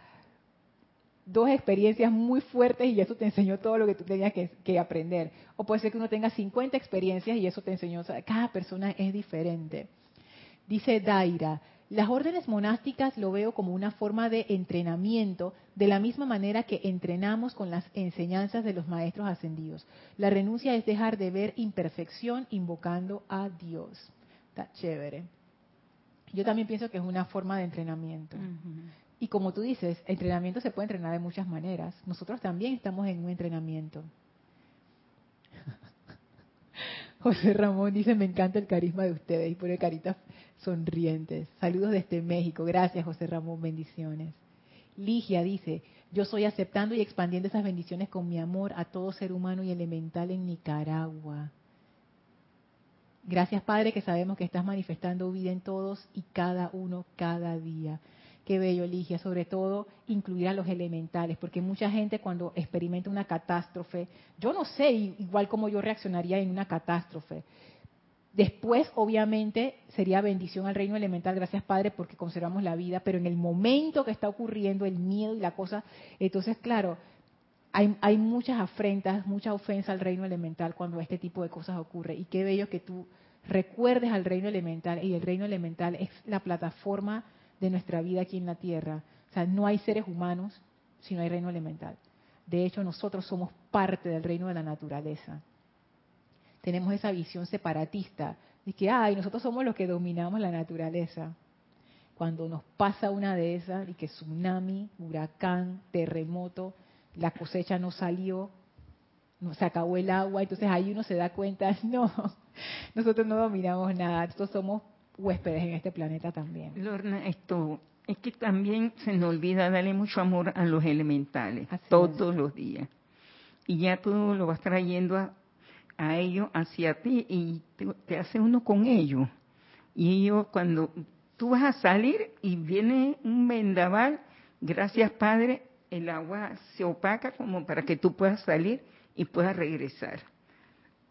dos experiencias muy fuertes y eso te enseñó todo lo que tú tenías que, aprender. O puede ser que uno tenga 50 experiencias y eso te enseñó, cada persona es diferente. Dice Daira, las órdenes monásticas lo veo como una forma de entrenamiento, de la misma manera que entrenamos con las enseñanzas de los maestros ascendidos. La renuncia es dejar de ver imperfección invocando a Dios. Está chévere. Yo también pienso que es una forma de entrenamiento. Y como tú dices, entrenamiento se puede entrenar de muchas maneras. Nosotros también estamos en un entrenamiento. *laughs* José Ramón dice, me encanta el carisma de ustedes y pone caritas sonrientes. Saludos desde México. Gracias, José Ramón. Bendiciones. Ligia dice, yo soy aceptando y expandiendo esas bendiciones con mi amor a todo ser humano y elemental en Nicaragua. Gracias, Padre, que sabemos que estás manifestando vida en todos y cada uno cada día. Qué bello, Ligia, sobre todo incluir a los elementales, porque mucha gente cuando experimenta una catástrofe, yo no sé igual cómo yo reaccionaría en una catástrofe, Después, obviamente, sería bendición al reino elemental, gracias Padre, porque conservamos la vida, pero en el momento que está ocurriendo el miedo y la cosa, entonces, claro, hay, hay muchas afrentas, mucha ofensa al reino elemental cuando este tipo de cosas ocurre. Y qué bello que tú recuerdes al reino elemental, y el reino elemental es la plataforma de nuestra vida aquí en la tierra. O sea, no hay seres humanos si no hay reino elemental. De hecho, nosotros somos parte del reino de la naturaleza tenemos esa visión separatista de que, ay, nosotros somos los que dominamos la naturaleza. Cuando nos pasa una de esas, y que tsunami, huracán, terremoto, la cosecha no salió, no, se acabó el agua, entonces ahí uno se da cuenta, *laughs* no, nosotros no dominamos nada, nosotros somos huéspedes en este planeta también. Lorna, esto es que también se nos olvida darle mucho amor a los elementales todos los días. Y ya tú lo vas trayendo a, a ellos hacia ti y te, hace uno con ellos. Y ellos cuando tú vas a salir y viene un vendaval, gracias Padre, el agua se opaca como para que tú puedas salir y puedas regresar.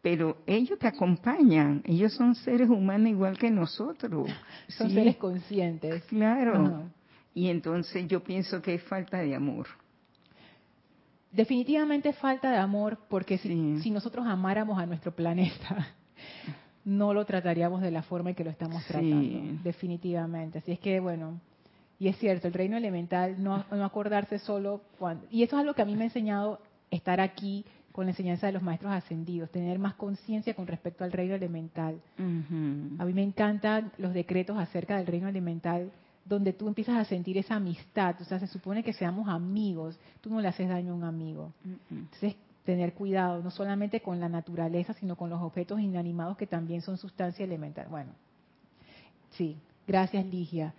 Pero ellos te acompañan, ellos son seres humanos igual que nosotros. *laughs* son seres conscientes. Claro. Y entonces yo pienso que es falta de amor. Definitivamente falta de amor porque si, si nosotros amáramos a nuestro planeta, *laughs* no lo trataríamos de la forma en que lo estamos tratando. Definitivamente. Así es que, bueno, y es cierto, el reino elemental, no, no acordarse solo cuando... Y eso es algo que a mí me ha enseñado estar aquí con la enseñanza de los maestros ascendidos, tener más conciencia con respecto al reino elemental. A mí me encantan los decretos acerca del reino elemental donde tú empiezas a sentir esa amistad, o sea, se supone que seamos amigos, tú no le haces daño a un amigo. Entonces, tener cuidado, no solamente con la naturaleza, sino con los objetos inanimados que también son sustancia elemental. Bueno, sí, gracias Ligia.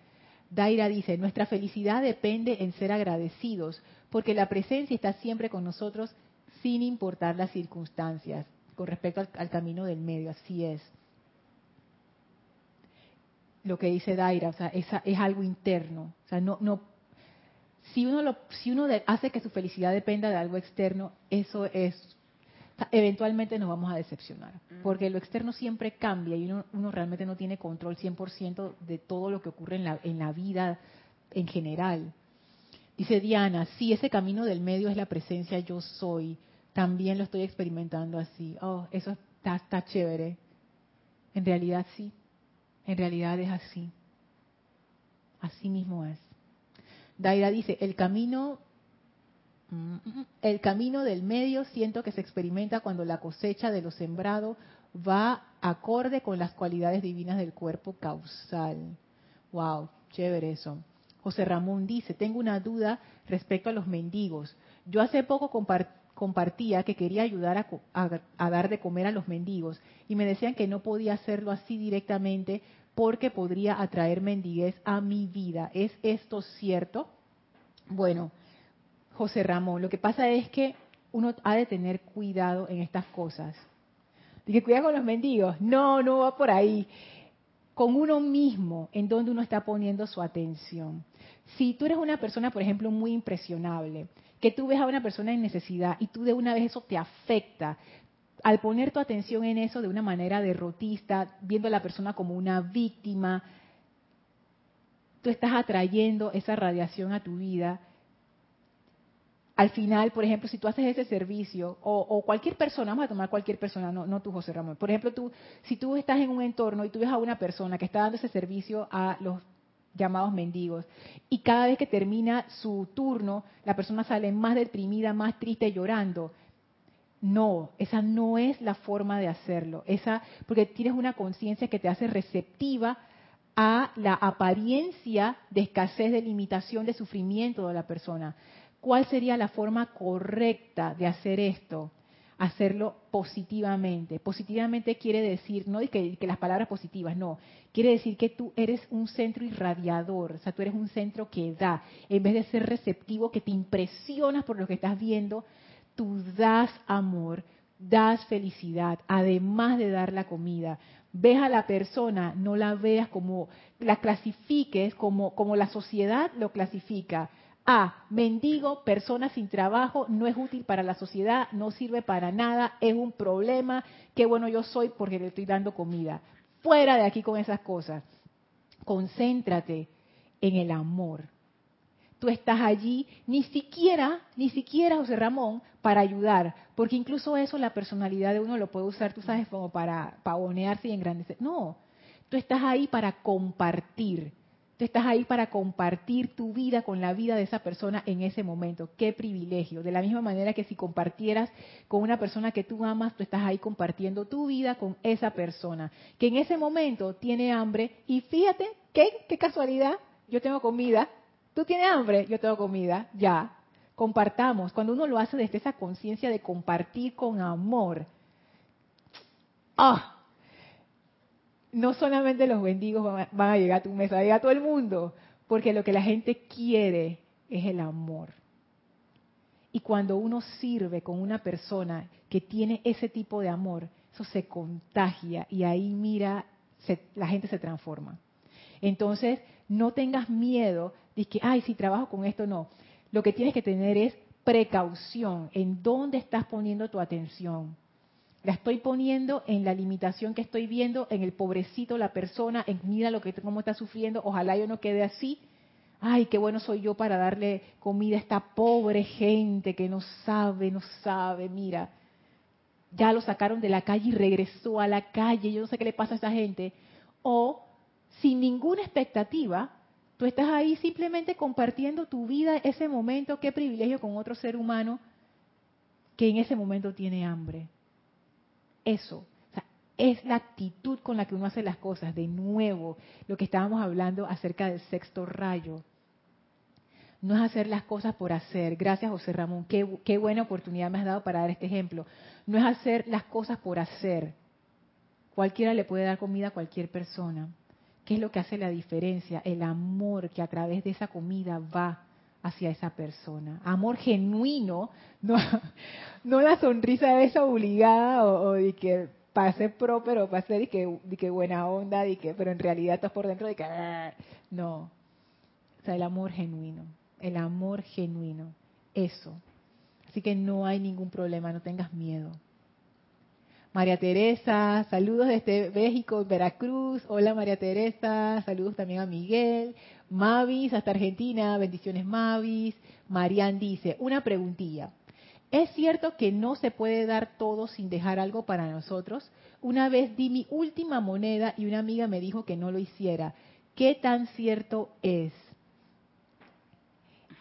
Daira dice, nuestra felicidad depende en ser agradecidos, porque la presencia está siempre con nosotros sin importar las circunstancias, con respecto al camino del medio, así es lo que dice Daira, o sea, es algo interno. O sea, no, no, si uno, lo, si uno hace que su felicidad dependa de algo externo, eso es, eventualmente nos vamos a decepcionar, porque lo externo siempre cambia y uno, uno realmente no tiene control 100% de todo lo que ocurre en la, en la vida en general. Dice Diana, sí, ese camino del medio es la presencia yo soy, también lo estoy experimentando así. Oh, eso está, está chévere. En realidad sí. En realidad es así. Así mismo es. Daira dice, el camino, el camino del medio siento que se experimenta cuando la cosecha de lo sembrado va acorde con las cualidades divinas del cuerpo causal. Wow, chévere eso. José Ramón dice, tengo una duda respecto a los mendigos. Yo hace poco compartía que quería ayudar a, dar de comer a los mendigos y me decían que no podía hacerlo así directamente porque podría atraer mendiguez a mi vida. ¿Es esto cierto? Bueno, José Ramón, lo que pasa es que uno ha de tener cuidado en estas cosas. Dije, cuidado con los mendigos. No, no va por ahí. Con uno mismo, en donde uno está poniendo su atención. Si tú eres una persona, por ejemplo, muy impresionable, que tú ves a una persona en necesidad y tú de una vez eso te afecta, al poner tu atención en eso de una manera derrotista, viendo a la persona como una víctima, tú estás atrayendo esa radiación a tu vida. Al final, por ejemplo, si tú haces ese servicio, o, cualquier persona, vamos a tomar cualquier persona, no, no tú, José Ramón. Por ejemplo, tú, si tú estás en un entorno y tú ves a una persona que está dando ese servicio a los llamados mendigos. Y cada vez que termina su turno, la persona sale más deprimida, más triste, llorando. No, esa no es la forma de hacerlo. Esa, porque tienes una conciencia que te hace receptiva a la apariencia de escasez, de limitación, de sufrimiento de la persona. ¿Cuál sería la forma correcta de hacer esto? Hacerlo positivamente. Positivamente quiere decir, no que, que las palabras positivas, no. Quiere decir que tú eres un centro irradiador, o sea, tú eres un centro que da. En vez de ser receptivo, que te impresionas por lo que estás viendo, tú das amor, das felicidad, además de dar la comida. Ves a la persona, no la veas como, la clasifiques como, como la sociedad lo clasifica. A, mendigo, persona sin trabajo, no es útil para la sociedad, no sirve para nada, es un problema, qué bueno yo soy porque le estoy dando comida. Fuera de aquí con esas cosas. Concéntrate en el amor tú estás allí, ni siquiera, ni siquiera, José Ramón, para ayudar, porque incluso eso la personalidad de uno lo puede usar, tú sabes, como para pavonearse y engrandecer. No, tú estás ahí para compartir, tú estás ahí para compartir tu vida con la vida de esa persona en ese momento. Qué privilegio. De la misma manera que si compartieras con una persona que tú amas, tú estás ahí compartiendo tu vida con esa persona, que en ese momento tiene hambre y fíjate, qué, qué casualidad, yo tengo comida, Tú tienes hambre, yo tengo comida, ya. Compartamos. Cuando uno lo hace desde esa conciencia de compartir con amor. ¡Ah! No solamente los bendigos van a, llegar a tu mesa, va a a todo el mundo, porque lo que la gente quiere es el amor. Y cuando uno sirve con una persona que tiene ese tipo de amor, eso se contagia y ahí mira, la gente se transforma. Entonces, no tengas miedo de que, ay, si trabajo con esto, no. Lo que tienes que tener es precaución en dónde estás poniendo tu atención. La estoy poniendo en la limitación que estoy viendo, en el pobrecito, la persona, en mira lo que cómo está sufriendo, ojalá yo no quede así. Ay, qué bueno soy yo para darle comida a esta pobre gente que no sabe, no sabe, mira. Ya lo sacaron de la calle y regresó a la calle, yo no sé qué le pasa a esa gente. O sin ninguna expectativa, tú estás ahí simplemente compartiendo tu vida, ese momento, qué privilegio con otro ser humano que en ese momento tiene hambre eso. es la actitud con la que uno hace las cosas. De nuevo, lo que estábamos hablando acerca del sexto rayo. No es hacer las cosas por hacer. Gracias, José Ramón. Qué, qué buena oportunidad me has dado para dar este ejemplo. No es hacer las cosas por hacer. Cualquiera le puede dar comida a cualquier persona. ¿Qué es lo que hace la diferencia? El amor que a través de esa comida va hacia esa persona. Amor genuino, no, *laughs* no la sonrisa de esa obligada o, de que para ser pro, pero para ser de que, de que buena onda, de que, pero en realidad estás por dentro de que ah", no. O sea, el amor genuino, el amor genuino, eso. Así que no hay ningún problema, no tengas miedo. María Teresa, saludos desde México, Veracruz. Hola María Teresa, saludos también a Miguel. Mavis, hasta Argentina, bendiciones Mavis. Marian dice, una preguntilla. ¿Es cierto que no se puede dar todo sin dejar algo para nosotros? Una vez di mi última moneda y una amiga me dijo que no lo hiciera. ¿Qué tan cierto es?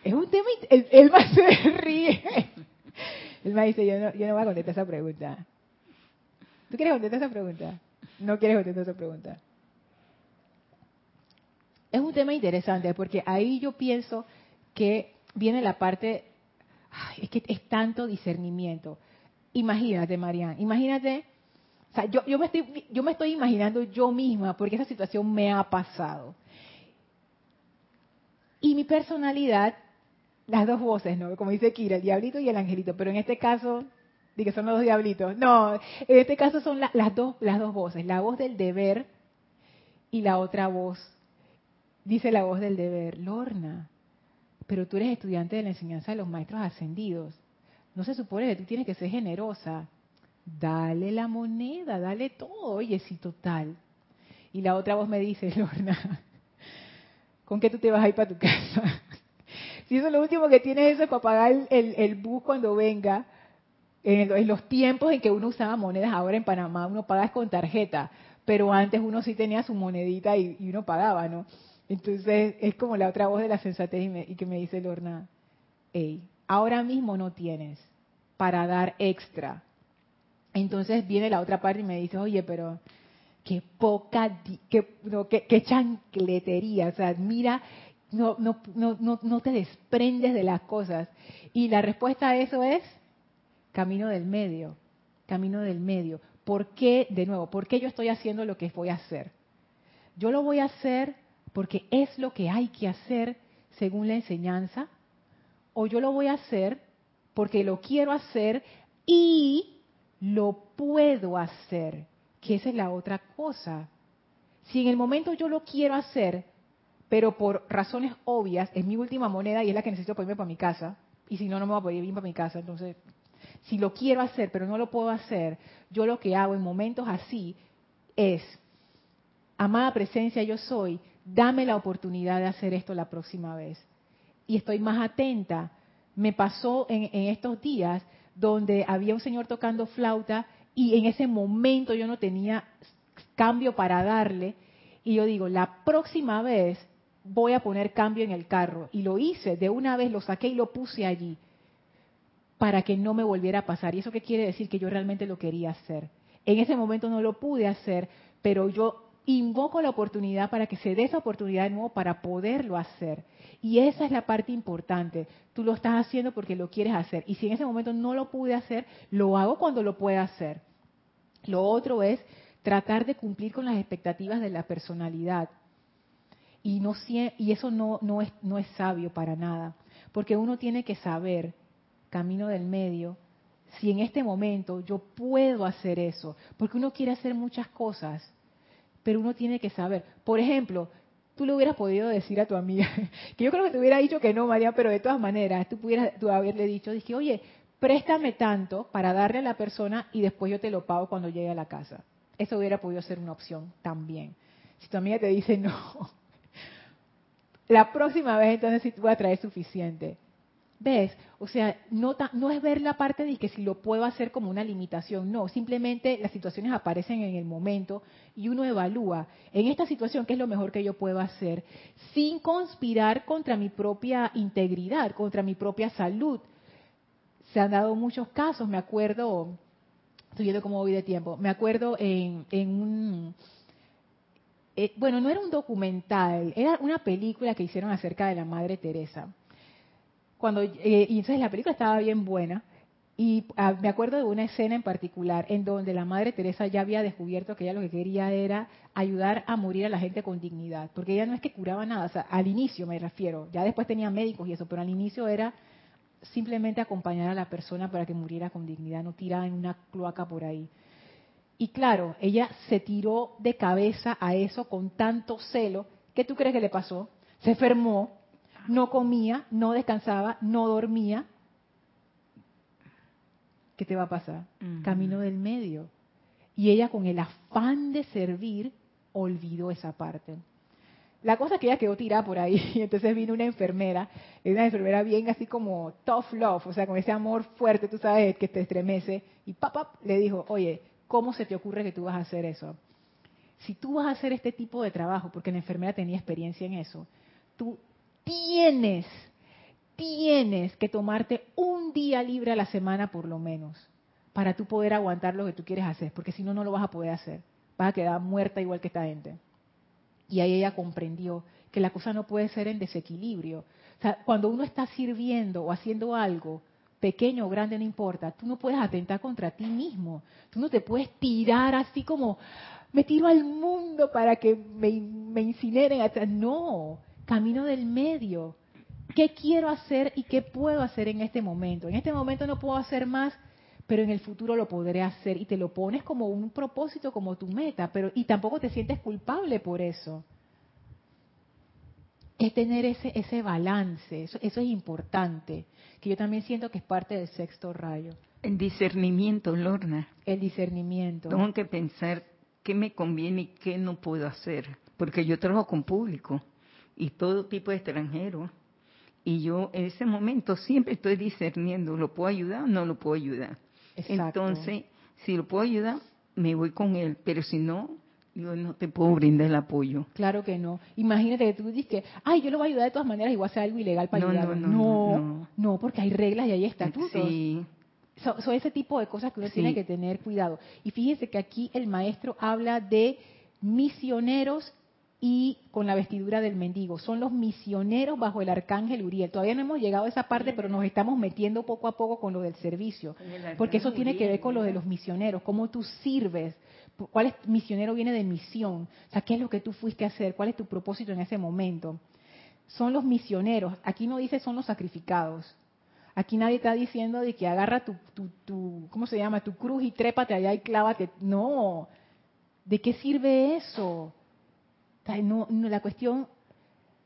Es un tema... Él, más se ríe. *laughs* Él me dice, yo no, yo no voy a contestar esa pregunta. ¿Tú quieres contestar esa pregunta? No quieres contestar esa pregunta. Es un tema interesante porque ahí yo pienso que viene la parte, es que es tanto discernimiento. Imagínate, Marian, imagínate, o sea, yo, me estoy, yo me estoy imaginando yo misma porque esa situación me ha pasado. Y mi personalidad, las dos voces, ¿no? Como dice Kira, el diablito y el angelito, pero en este caso de que son los dos diablitos. No, en este caso son las, dos, las dos voces, la voz del deber y la otra voz. Dice la voz del deber, Lorna, pero tú eres estudiante de la enseñanza de los maestros ascendidos. No se supone que tú tienes que ser generosa. Dale la moneda, dale todo, oye, sí, total. Y la otra voz me dice, *laughs* Lorna, ¿con qué tú te vas a ir para tu casa? *laughs* si eso es lo último que tienes eso es para pagar el, el bus cuando venga, en, los tiempos en que uno usaba monedas, ahora en Panamá uno paga con tarjeta, pero antes uno sí tenía su monedita y, uno pagaba, ¿no? Entonces es como la otra voz de la sensatez y, que me dice Lorna, hey, ahora mismo no tienes para dar extra. Entonces viene la otra parte y me dice, oye, pero qué poca, qué, no, chancletería, o sea, mira, no, no, no, no te desprendes de las cosas. Y la respuesta a eso es, camino del medio, camino del medio. ¿Por qué, de nuevo, por qué yo estoy haciendo lo que voy a hacer? Yo lo voy a hacer porque es lo que hay que hacer según la enseñanza, o yo lo voy a hacer porque lo quiero hacer y lo puedo hacer, que esa es la otra cosa. Si en el momento yo lo quiero hacer, pero por razones obvias, es mi última moneda y es la que necesito para irme para mi casa, y si no, no me voy a poder ir para mi casa, entonces si lo quiero hacer pero no lo puedo hacer, yo lo que hago en momentos así es, amada presencia yo soy, dame la oportunidad de hacer esto la próxima vez. Y estoy más atenta. Me pasó en, estos días donde había un señor tocando flauta y en ese momento yo no tenía cambio para darle. Y yo digo, la próxima vez voy a poner cambio en el carro. Y lo hice, de una vez lo saqué y lo puse allí para que no me volviera a pasar. ¿Y eso qué quiere decir? Que yo realmente lo quería hacer. En ese momento no lo pude hacer, pero yo invoco la oportunidad para que se dé esa oportunidad de nuevo para poderlo hacer. Y esa es la parte importante. Tú lo estás haciendo porque lo quieres hacer. Y si en ese momento no lo pude hacer, lo hago cuando lo pueda hacer. Lo otro es tratar de cumplir con las expectativas de la personalidad. Y, no, y eso no, no, es, no es sabio para nada, porque uno tiene que saber, camino del medio, si en este momento yo puedo hacer eso, porque uno quiere hacer muchas cosas, pero uno tiene que saber. Por ejemplo, tú le hubieras podido decir a tu amiga, *laughs* que yo creo que te hubiera dicho que no, María, pero de todas maneras, tú pudieras tú haberle dicho, dije, oye, préstame tanto para darle a la persona y después yo te lo pago cuando llegue a la casa. Eso hubiera podido ser una opción también. Si tu amiga te dice no, *laughs* la próxima vez entonces sí te voy a traer suficiente. ¿Ves? O sea, no, no es ver la parte de que si lo puedo hacer como una limitación, no, simplemente las situaciones aparecen en el momento y uno evalúa en esta situación qué es lo mejor que yo puedo hacer sin conspirar contra mi propia integridad, contra mi propia salud. Se han dado muchos casos, me acuerdo, estoy viendo cómo voy de tiempo, me acuerdo en, en un... Eh, bueno, no era un documental, era una película que hicieron acerca de la Madre Teresa cuando eh, y entonces la película estaba bien buena y ah, me acuerdo de una escena en particular en donde la Madre Teresa ya había descubierto que ella lo que quería era ayudar a morir a la gente con dignidad, porque ella no es que curaba nada, o sea, al inicio me refiero, ya después tenía médicos y eso, pero al inicio era simplemente acompañar a la persona para que muriera con dignidad, no tirada en una cloaca por ahí. Y claro, ella se tiró de cabeza a eso con tanto celo, ¿qué tú crees que le pasó? Se enfermó, no comía, no descansaba, no dormía, ¿qué te va a pasar? Camino del medio. Y ella con el afán de servir olvidó esa parte. La cosa es que ella quedó tirada por ahí, y *laughs* entonces vino una enfermera, una enfermera bien así como tough love, o sea, con ese amor fuerte, tú sabes, que te estremece, y papá le dijo, oye, ¿cómo se te ocurre que tú vas a hacer eso? Si tú vas a hacer este tipo de trabajo, porque la enfermera tenía experiencia en eso, tú tienes, tienes que tomarte un día libre a la semana por lo menos, para tú poder aguantar lo que tú quieres hacer, porque si no, no lo vas a poder hacer. Vas a quedar muerta igual que esta gente. Y ahí ella comprendió que la cosa no puede ser en desequilibrio. O sea, cuando uno está sirviendo o haciendo algo, pequeño o grande, no importa, tú no puedes atentar contra ti mismo. Tú no te puedes tirar así como, me tiro al mundo para que me, me incineren. No, camino del medio. ¿Qué quiero hacer y qué puedo hacer en este momento? En este momento no puedo hacer más, pero en el futuro lo podré hacer y te lo pones como un propósito, como tu meta, pero y tampoco te sientes culpable por eso. Es tener ese ese balance, eso, eso es importante, que yo también siento que es parte del sexto rayo. El discernimiento, Lorna. El discernimiento. Tengo que pensar qué me conviene y qué no puedo hacer, porque yo trabajo con público y todo tipo de extranjeros. Y yo en ese momento siempre estoy discerniendo, ¿lo puedo ayudar o no lo puedo ayudar? Entonces, si lo puedo ayudar, me voy con él, pero si no, yo no te puedo brindar el apoyo. Claro que no. Imagínate que tú dices que, ay, yo lo voy a ayudar de todas maneras, igual sea algo ilegal para no, No no, no porque hay reglas y hay estatutos. Sí. Son ese tipo de cosas que uno tiene que tener cuidado. Y fíjense que aquí el maestro habla de misioneros y con la vestidura del mendigo. Son los misioneros bajo el arcángel Uriel. Todavía no hemos llegado a esa parte, pero nos estamos metiendo poco a poco con lo del servicio. Porque eso tiene que ver con lo de los misioneros, cómo tú sirves. ¿Cuál es misionero viene de misión? O sea, ¿qué es lo que tú fuiste a hacer? ¿Cuál es tu propósito en ese momento? Son los misioneros. Aquí no dice son los sacrificados. Aquí nadie está diciendo de que agarra tu, tu, tu ¿cómo se llama? Tu cruz y trépate allá y clávate. No. ¿De qué sirve eso? No, la, cuestión,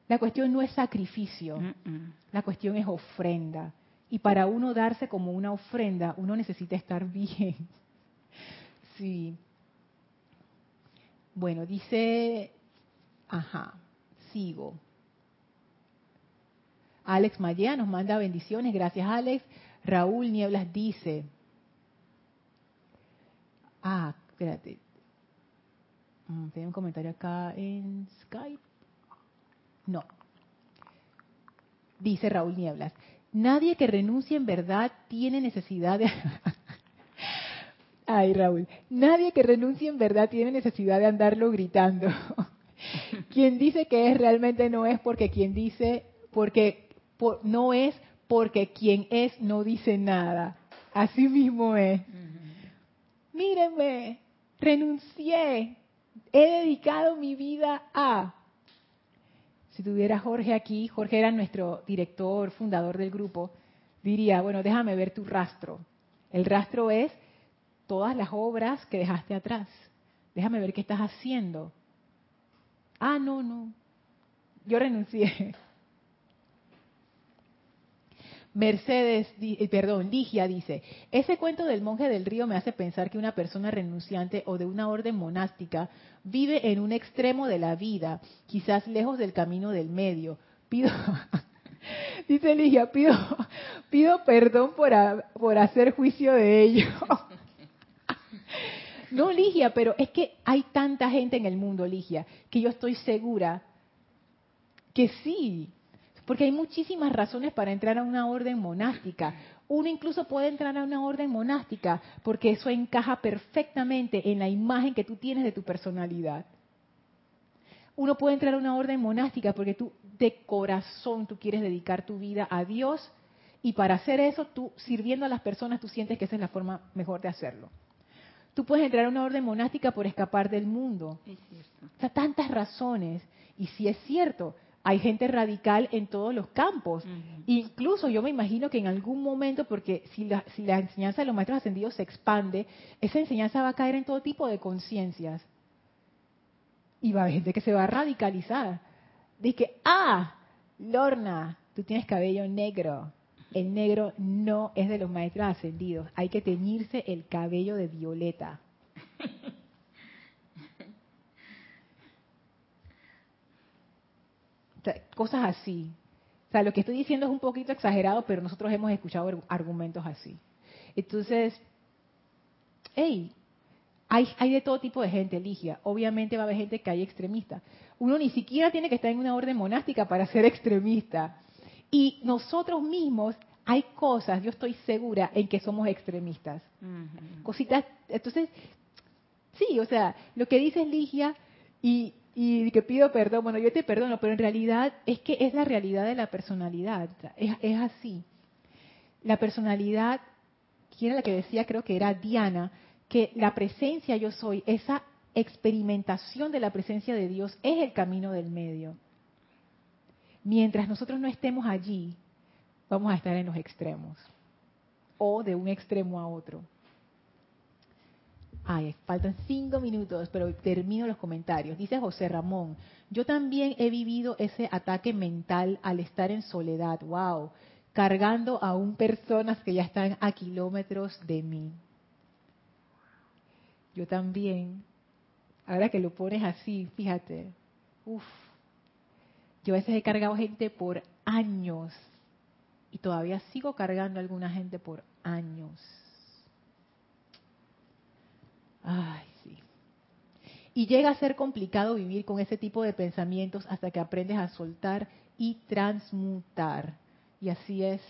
la cuestión no es sacrificio, la cuestión es ofrenda. Y para uno darse como una ofrenda, uno necesita estar *laughs* bien. sí. Bueno, dice, ajá, sigo. Alex Maya nos manda bendiciones, gracias Alex. Raúl Nieblas dice, ah, espérate, Mm, Tiene un comentario acá en Skype. No. Dice Raúl Nieblas. Nadie que renuncie en verdad tiene necesidad de... *laughs* Ay, Raúl. Nadie que renuncie en verdad tiene necesidad de andarlo gritando. *laughs* quien dice que es realmente no es porque quien dice, porque no es porque quien es no dice nada. Así mismo es. Mírenme, renuncié, he dedicado mi vida a... Si tuviera Jorge aquí, Jorge era nuestro director, fundador del grupo, diría, bueno, déjame ver tu rastro. El rastro es todas las obras que dejaste atrás. Déjame ver qué estás haciendo. Ah, no, no. Yo renuncié. Mercedes, eh, perdón, Ligia dice, ese cuento del monje del río me hace pensar que una persona renunciante o de una orden monástica vive en un extremo de la vida, quizás lejos del camino del medio. Pido, *laughs* dice Ligia, pido, pido perdón por, por hacer juicio de ello. *laughs* No, Ligia, pero es que hay tanta gente en el mundo, Ligia, que yo estoy segura que sí, porque hay muchísimas razones para entrar a una orden monástica. Uno incluso puede entrar a una orden monástica porque eso encaja perfectamente en la imagen que tú tienes de tu personalidad. Uno puede entrar a una orden monástica porque tú de corazón tú quieres dedicar tu vida a Dios y para hacer eso tú sirviendo a las personas tú sientes que esa es la forma mejor de hacerlo. Tú puedes entrar a una orden monástica por escapar del mundo. Es cierto. O sea, tantas razones. Y si es cierto, hay gente radical en todos los campos. Incluso yo me imagino que en algún momento, porque si la, si la enseñanza de los maestros ascendidos se expande, esa enseñanza va a caer en todo tipo de conciencias. Y va a haber gente que se va a radicalizar. Dice, ah, Lorna, tú tienes cabello negro. El negro no es de los maestros ascendidos. Hay que teñirse el cabello de violeta. *laughs* cosas así. O sea, lo que estoy diciendo es un poquito exagerado, pero nosotros hemos escuchado argumentos así. Entonces, hey, hay, hay de todo tipo de gente, Ligia. Obviamente va a haber gente que hay extremista. Uno ni siquiera tiene que estar en una orden monástica para ser extremista. Y nosotros mismos hay cosas, yo estoy segura, en que somos extremistas. Cositas, entonces, sí, o sea, lo que dice Ligia y y que pido perdón, bueno, yo te perdono, pero en realidad es que es la realidad de la personalidad, es, así. La personalidad, ¿quién era la que decía? Creo que era Diana, que la presencia yo soy, esa experimentación de la presencia de Dios es el camino del medio. Mientras nosotros no estemos allí, vamos a estar en los extremos o de un extremo a otro. Ay, faltan cinco minutos, pero termino los comentarios. Dice José Ramón, yo también he vivido ese ataque mental al estar en soledad, wow, cargando aún personas que ya están a kilómetros de mí. Yo también, ahora que lo pones así, fíjate, uff, yo a veces he cargado gente por años y todavía sigo cargando a alguna gente por años. Ay, sí. Y llega a ser complicado vivir con ese tipo de pensamientos hasta que aprendes a soltar y transmutar. Y así es.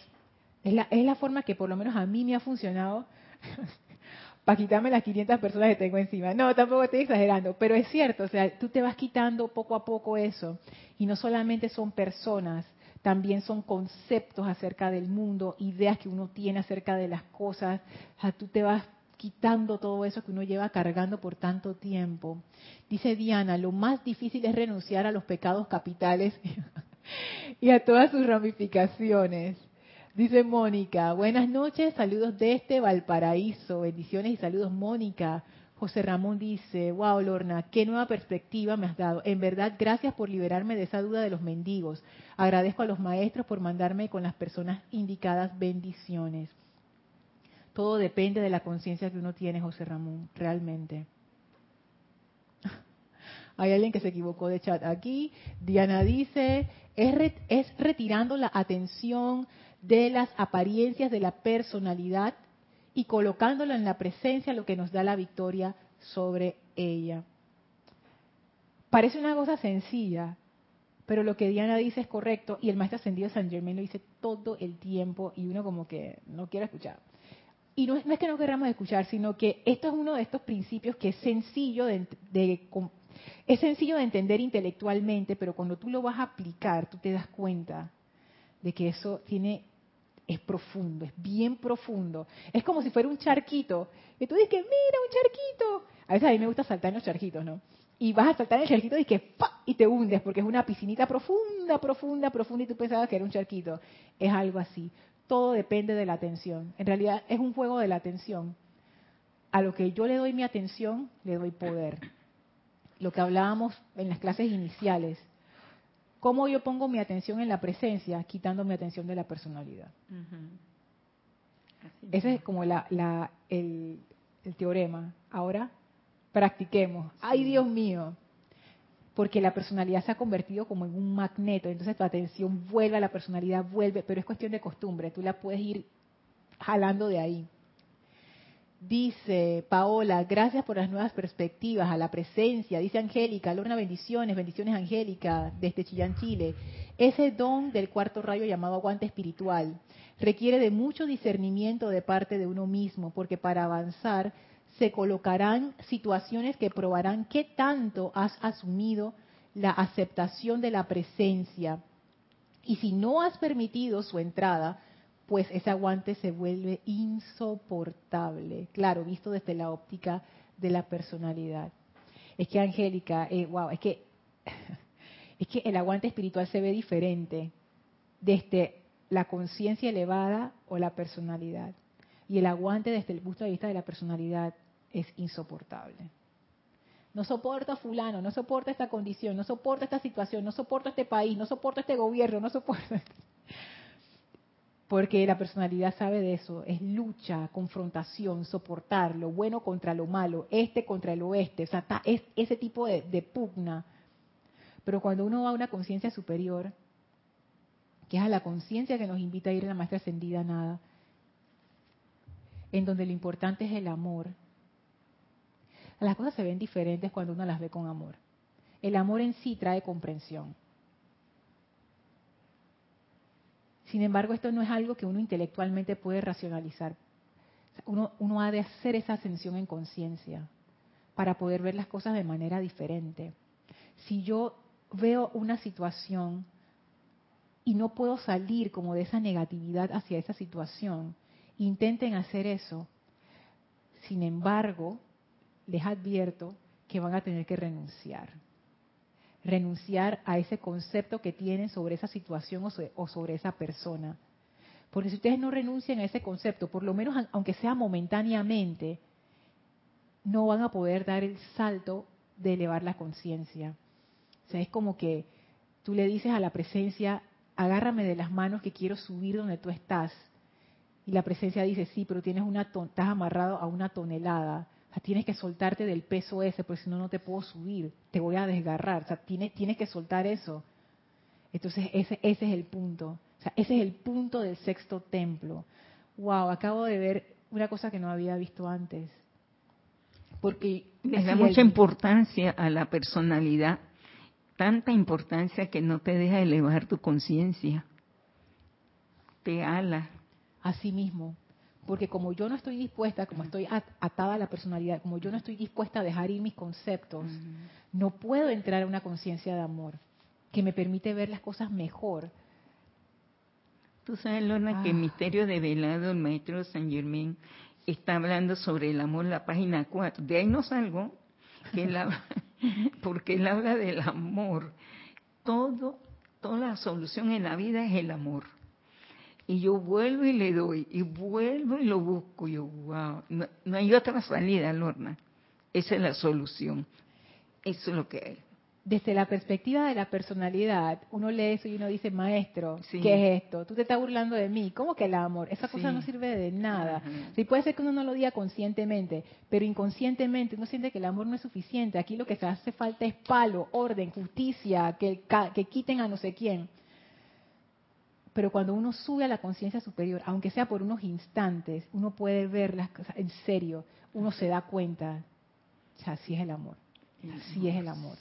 Es la, es la forma que por lo menos a mí me ha funcionado *laughs* para quitarme las 500 personas que tengo encima. No, tampoco estoy exagerando, pero es cierto, o sea, tú te vas quitando poco a poco eso. Y no solamente son personas, también son conceptos acerca del mundo, ideas que uno tiene acerca de las cosas. O sea, tú te vas quitando todo eso que uno lleva cargando por tanto tiempo. Dice Diana, lo más difícil es renunciar a los pecados capitales *laughs* y a todas sus ramificaciones. Dice Mónica, buenas noches, saludos desde Valparaíso, bendiciones y saludos Mónica. José Ramón dice, wow Lorna, qué nueva perspectiva me has dado. En verdad, gracias por liberarme de esa duda de los mendigos. Agradezco a los maestros por mandarme con las personas indicadas bendiciones. Todo depende de la conciencia que uno tiene, José Ramón, realmente. *laughs* Hay alguien que se equivocó de chat aquí. Diana dice, es, retirando la atención de las apariencias de la personalidad y colocándola en la presencia lo que nos da la victoria sobre ella. Parece una cosa sencilla, pero lo que Diana dice es correcto y el maestro ascendido San Germain lo dice todo el tiempo y uno como que no quiere escuchar y no es, que no queramos escuchar, sino que esto es uno de estos principios que es sencillo de, es sencillo de entender intelectualmente, pero cuando tú lo vas a aplicar, tú te das cuenta de que eso tiene es profundo, es bien profundo. Es como si fuera un charquito. Y tú dices, mira, un charquito. A veces a mí me gusta saltar en los charquitos, ¿no? Y vas a saltar en el charquito y que y te hundes porque es una piscinita profunda, profunda, profunda y tú pensabas que era un charquito. Es algo así. Todo depende de la atención. En realidad es un juego de la atención. A lo que yo le doy mi atención, le doy poder. Lo que hablábamos en las clases iniciales. ¿Cómo yo pongo mi atención en la presencia? Quitando mi atención de la personalidad. Ese es como la, el, teorema. Ahora, practiquemos. ¡Ay, Dios mío! Porque la personalidad se ha convertido como en un magneto. Entonces tu atención vuelve a la personalidad, vuelve, pero es cuestión de costumbre. Tú la puedes ir jalando de ahí. Dice Paola, gracias por las nuevas perspectivas, a la presencia. Dice Angélica, Lorna, bendiciones, bendiciones Angélica, desde Chillán, Chile. Ese don del cuarto rayo llamado aguante espiritual requiere de mucho discernimiento de parte de uno mismo, porque para avanzar se colocarán situaciones que probarán qué tanto has asumido la aceptación de la presencia. Y si no has permitido su entrada, pues ese aguante se vuelve insoportable, claro, visto desde la óptica de la personalidad. Es que Angélica, wow, eh, es que *laughs* es que el aguante espiritual se ve diferente desde la conciencia elevada o la personalidad. Y el aguante desde el punto de vista de la personalidad es insoportable. No soporto fulano, no soporto esta condición, no soporto esta situación, no soporto este país, no soporto este gobierno, no soporto *laughs* porque la personalidad sabe de eso, es lucha, confrontación, soportar lo bueno contra lo malo, este contra el oeste, o sea, es ese tipo de, de pugna. Pero cuando uno va a una conciencia superior, que es a la conciencia que nos invita a ir a la maestra ascendida nada, en donde lo importante es el amor, las cosas se ven diferentes cuando uno las ve con amor. El amor en sí trae comprensión. Sin embargo, esto no es algo que uno intelectualmente puede racionalizar. Uno, ha de hacer esa ascensión en conciencia para poder ver las cosas de manera diferente. Si yo veo una situación y no puedo salir como de esa negatividad hacia esa situación, intenten hacer eso. Sin embargo, les advierto que van a tener que renunciar renunciar a ese concepto que tienen sobre esa situación o sobre esa persona. Porque si ustedes no renuncian a ese concepto, por lo menos aunque sea momentáneamente, no van a poder dar el salto de elevar la conciencia. O sea, es como que tú le dices a la presencia, agárrame de las manos que quiero subir donde tú estás. Y la presencia dice, sí, pero tienes una estás amarrado a una tonelada tienes que soltarte del peso ese, porque si no, no te puedo subir, te voy a desgarrar. O sea, tienes, tienes que soltar eso. Entonces, ese, ese es el punto. O sea, ese es el punto del sexto templo. Wow, acabo de ver una cosa que no había visto antes. Porque le da mucha importancia a la personalidad, tanta importancia que no te deja elevar tu conciencia. Te ala. Así mismo porque como yo no estoy dispuesta, como estoy atada a la personalidad, como yo no estoy dispuesta a dejar ir mis conceptos, no puedo entrar a una conciencia de amor que me permite ver las cosas mejor. Tú sabes, Lorna, que el ah. Misterio de Velado, el maestro San Germain, está hablando sobre el amor, la página 4. De ahí no salgo, que *laughs* porque él habla del amor. Todo, toda la solución en la vida es el amor. Y yo vuelvo y le doy, y vuelvo y lo busco. Y yo, wow, no, hay otra salida, Lorna. Esa es la solución. Eso es lo que hay. Desde la perspectiva de la personalidad, uno lee eso y uno dice, maestro, ¿qué es esto? Tú te estás burlando de mí. ¿Cómo que el amor? Esa cosa no sirve de nada. Sí, puede ser que uno no lo diga conscientemente, pero inconscientemente uno siente que el amor no es suficiente. Aquí lo que se hace falta es palo, orden, justicia, que, que quiten a no sé quién. Pero cuando uno sube a la conciencia superior, aunque sea por unos instantes, uno puede ver las cosas en serio, uno se da cuenta, o sea, así es el amor, así es el amor.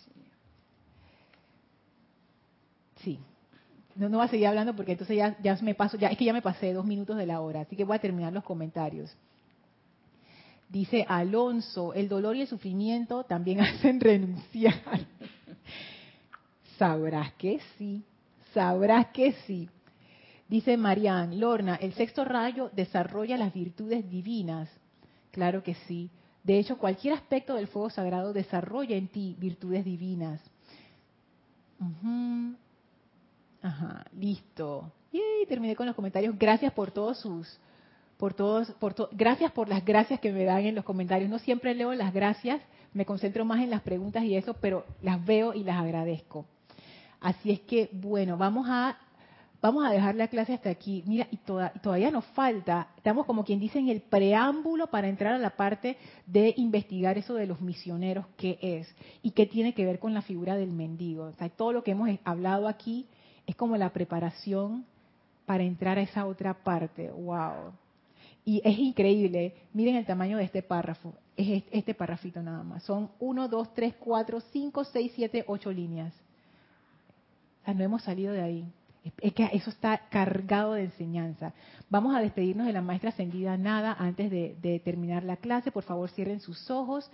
Sí. No, no voy a seguir hablando porque entonces ya, ya me paso, ya es que ya me pasé dos minutos de la hora, así que voy a terminar los comentarios. Dice Alonso, el dolor y el sufrimiento también *laughs* hacen renunciar. Sabrás que sí, sabrás que sí. Dice Marianne, Lorna, el sexto rayo desarrolla las virtudes divinas. Claro que sí. De hecho, cualquier aspecto del fuego sagrado desarrolla en ti virtudes divinas. Ajá, listo. Y terminé con los comentarios. Gracias por todos sus, por todos, por gracias por las gracias que me dan en los comentarios. No siempre leo las gracias, me concentro más en las preguntas y eso, pero las veo y las agradezco. Así es que, bueno, vamos a vamos a dejar la clase hasta aquí. Mira, y, todavía nos falta, estamos como quien dice en el preámbulo para entrar a la parte de investigar eso de los misioneros, qué es y qué tiene que ver con la figura del mendigo. Todo lo que hemos hablado aquí es como la preparación para entrar a esa otra parte. ¡Wow! Y es increíble. Miren el tamaño de este párrafo. Es este párrafito nada más. Son 1, 2, 3, 4, 5, 6, 7, 8 líneas. O sea, no hemos salido de ahí. Es que eso está cargado de enseñanza. Vamos a despedirnos de la maestra ascendida Nada antes de, terminar la clase. Por favor, cierren sus ojos.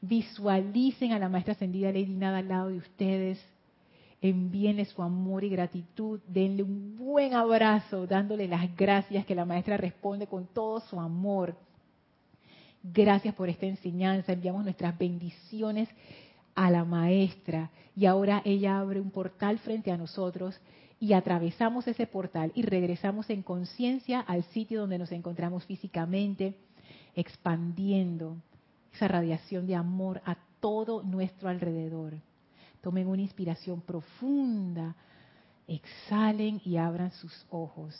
Visualicen a la maestra ascendida Lady Nada al lado de ustedes. Envíenle su amor y gratitud. Denle un buen abrazo, dándole las gracias que la maestra responde con todo su amor. Gracias por esta enseñanza. Enviamos nuestras bendiciones a la maestra. Y ahora ella abre un portal frente a nosotros y atravesamos ese portal y regresamos en conciencia al sitio donde nos encontramos físicamente, expandiendo esa radiación de amor a todo nuestro alrededor. Tomen una inspiración profunda, exhalen y abran sus ojos.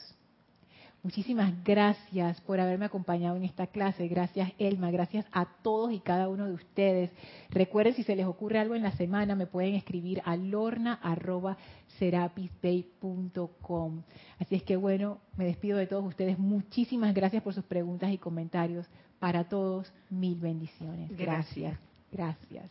Muchísimas gracias por haberme acompañado en esta clase. Gracias, Elma. Gracias a todos y cada uno de ustedes. Recuerden, si se les ocurre algo en la semana, me pueden escribir a lorna.serapisbay.com. Así es que, bueno, me despido de todos ustedes. Muchísimas gracias por sus preguntas y comentarios. Para todos, mil bendiciones. Gracias. Gracias.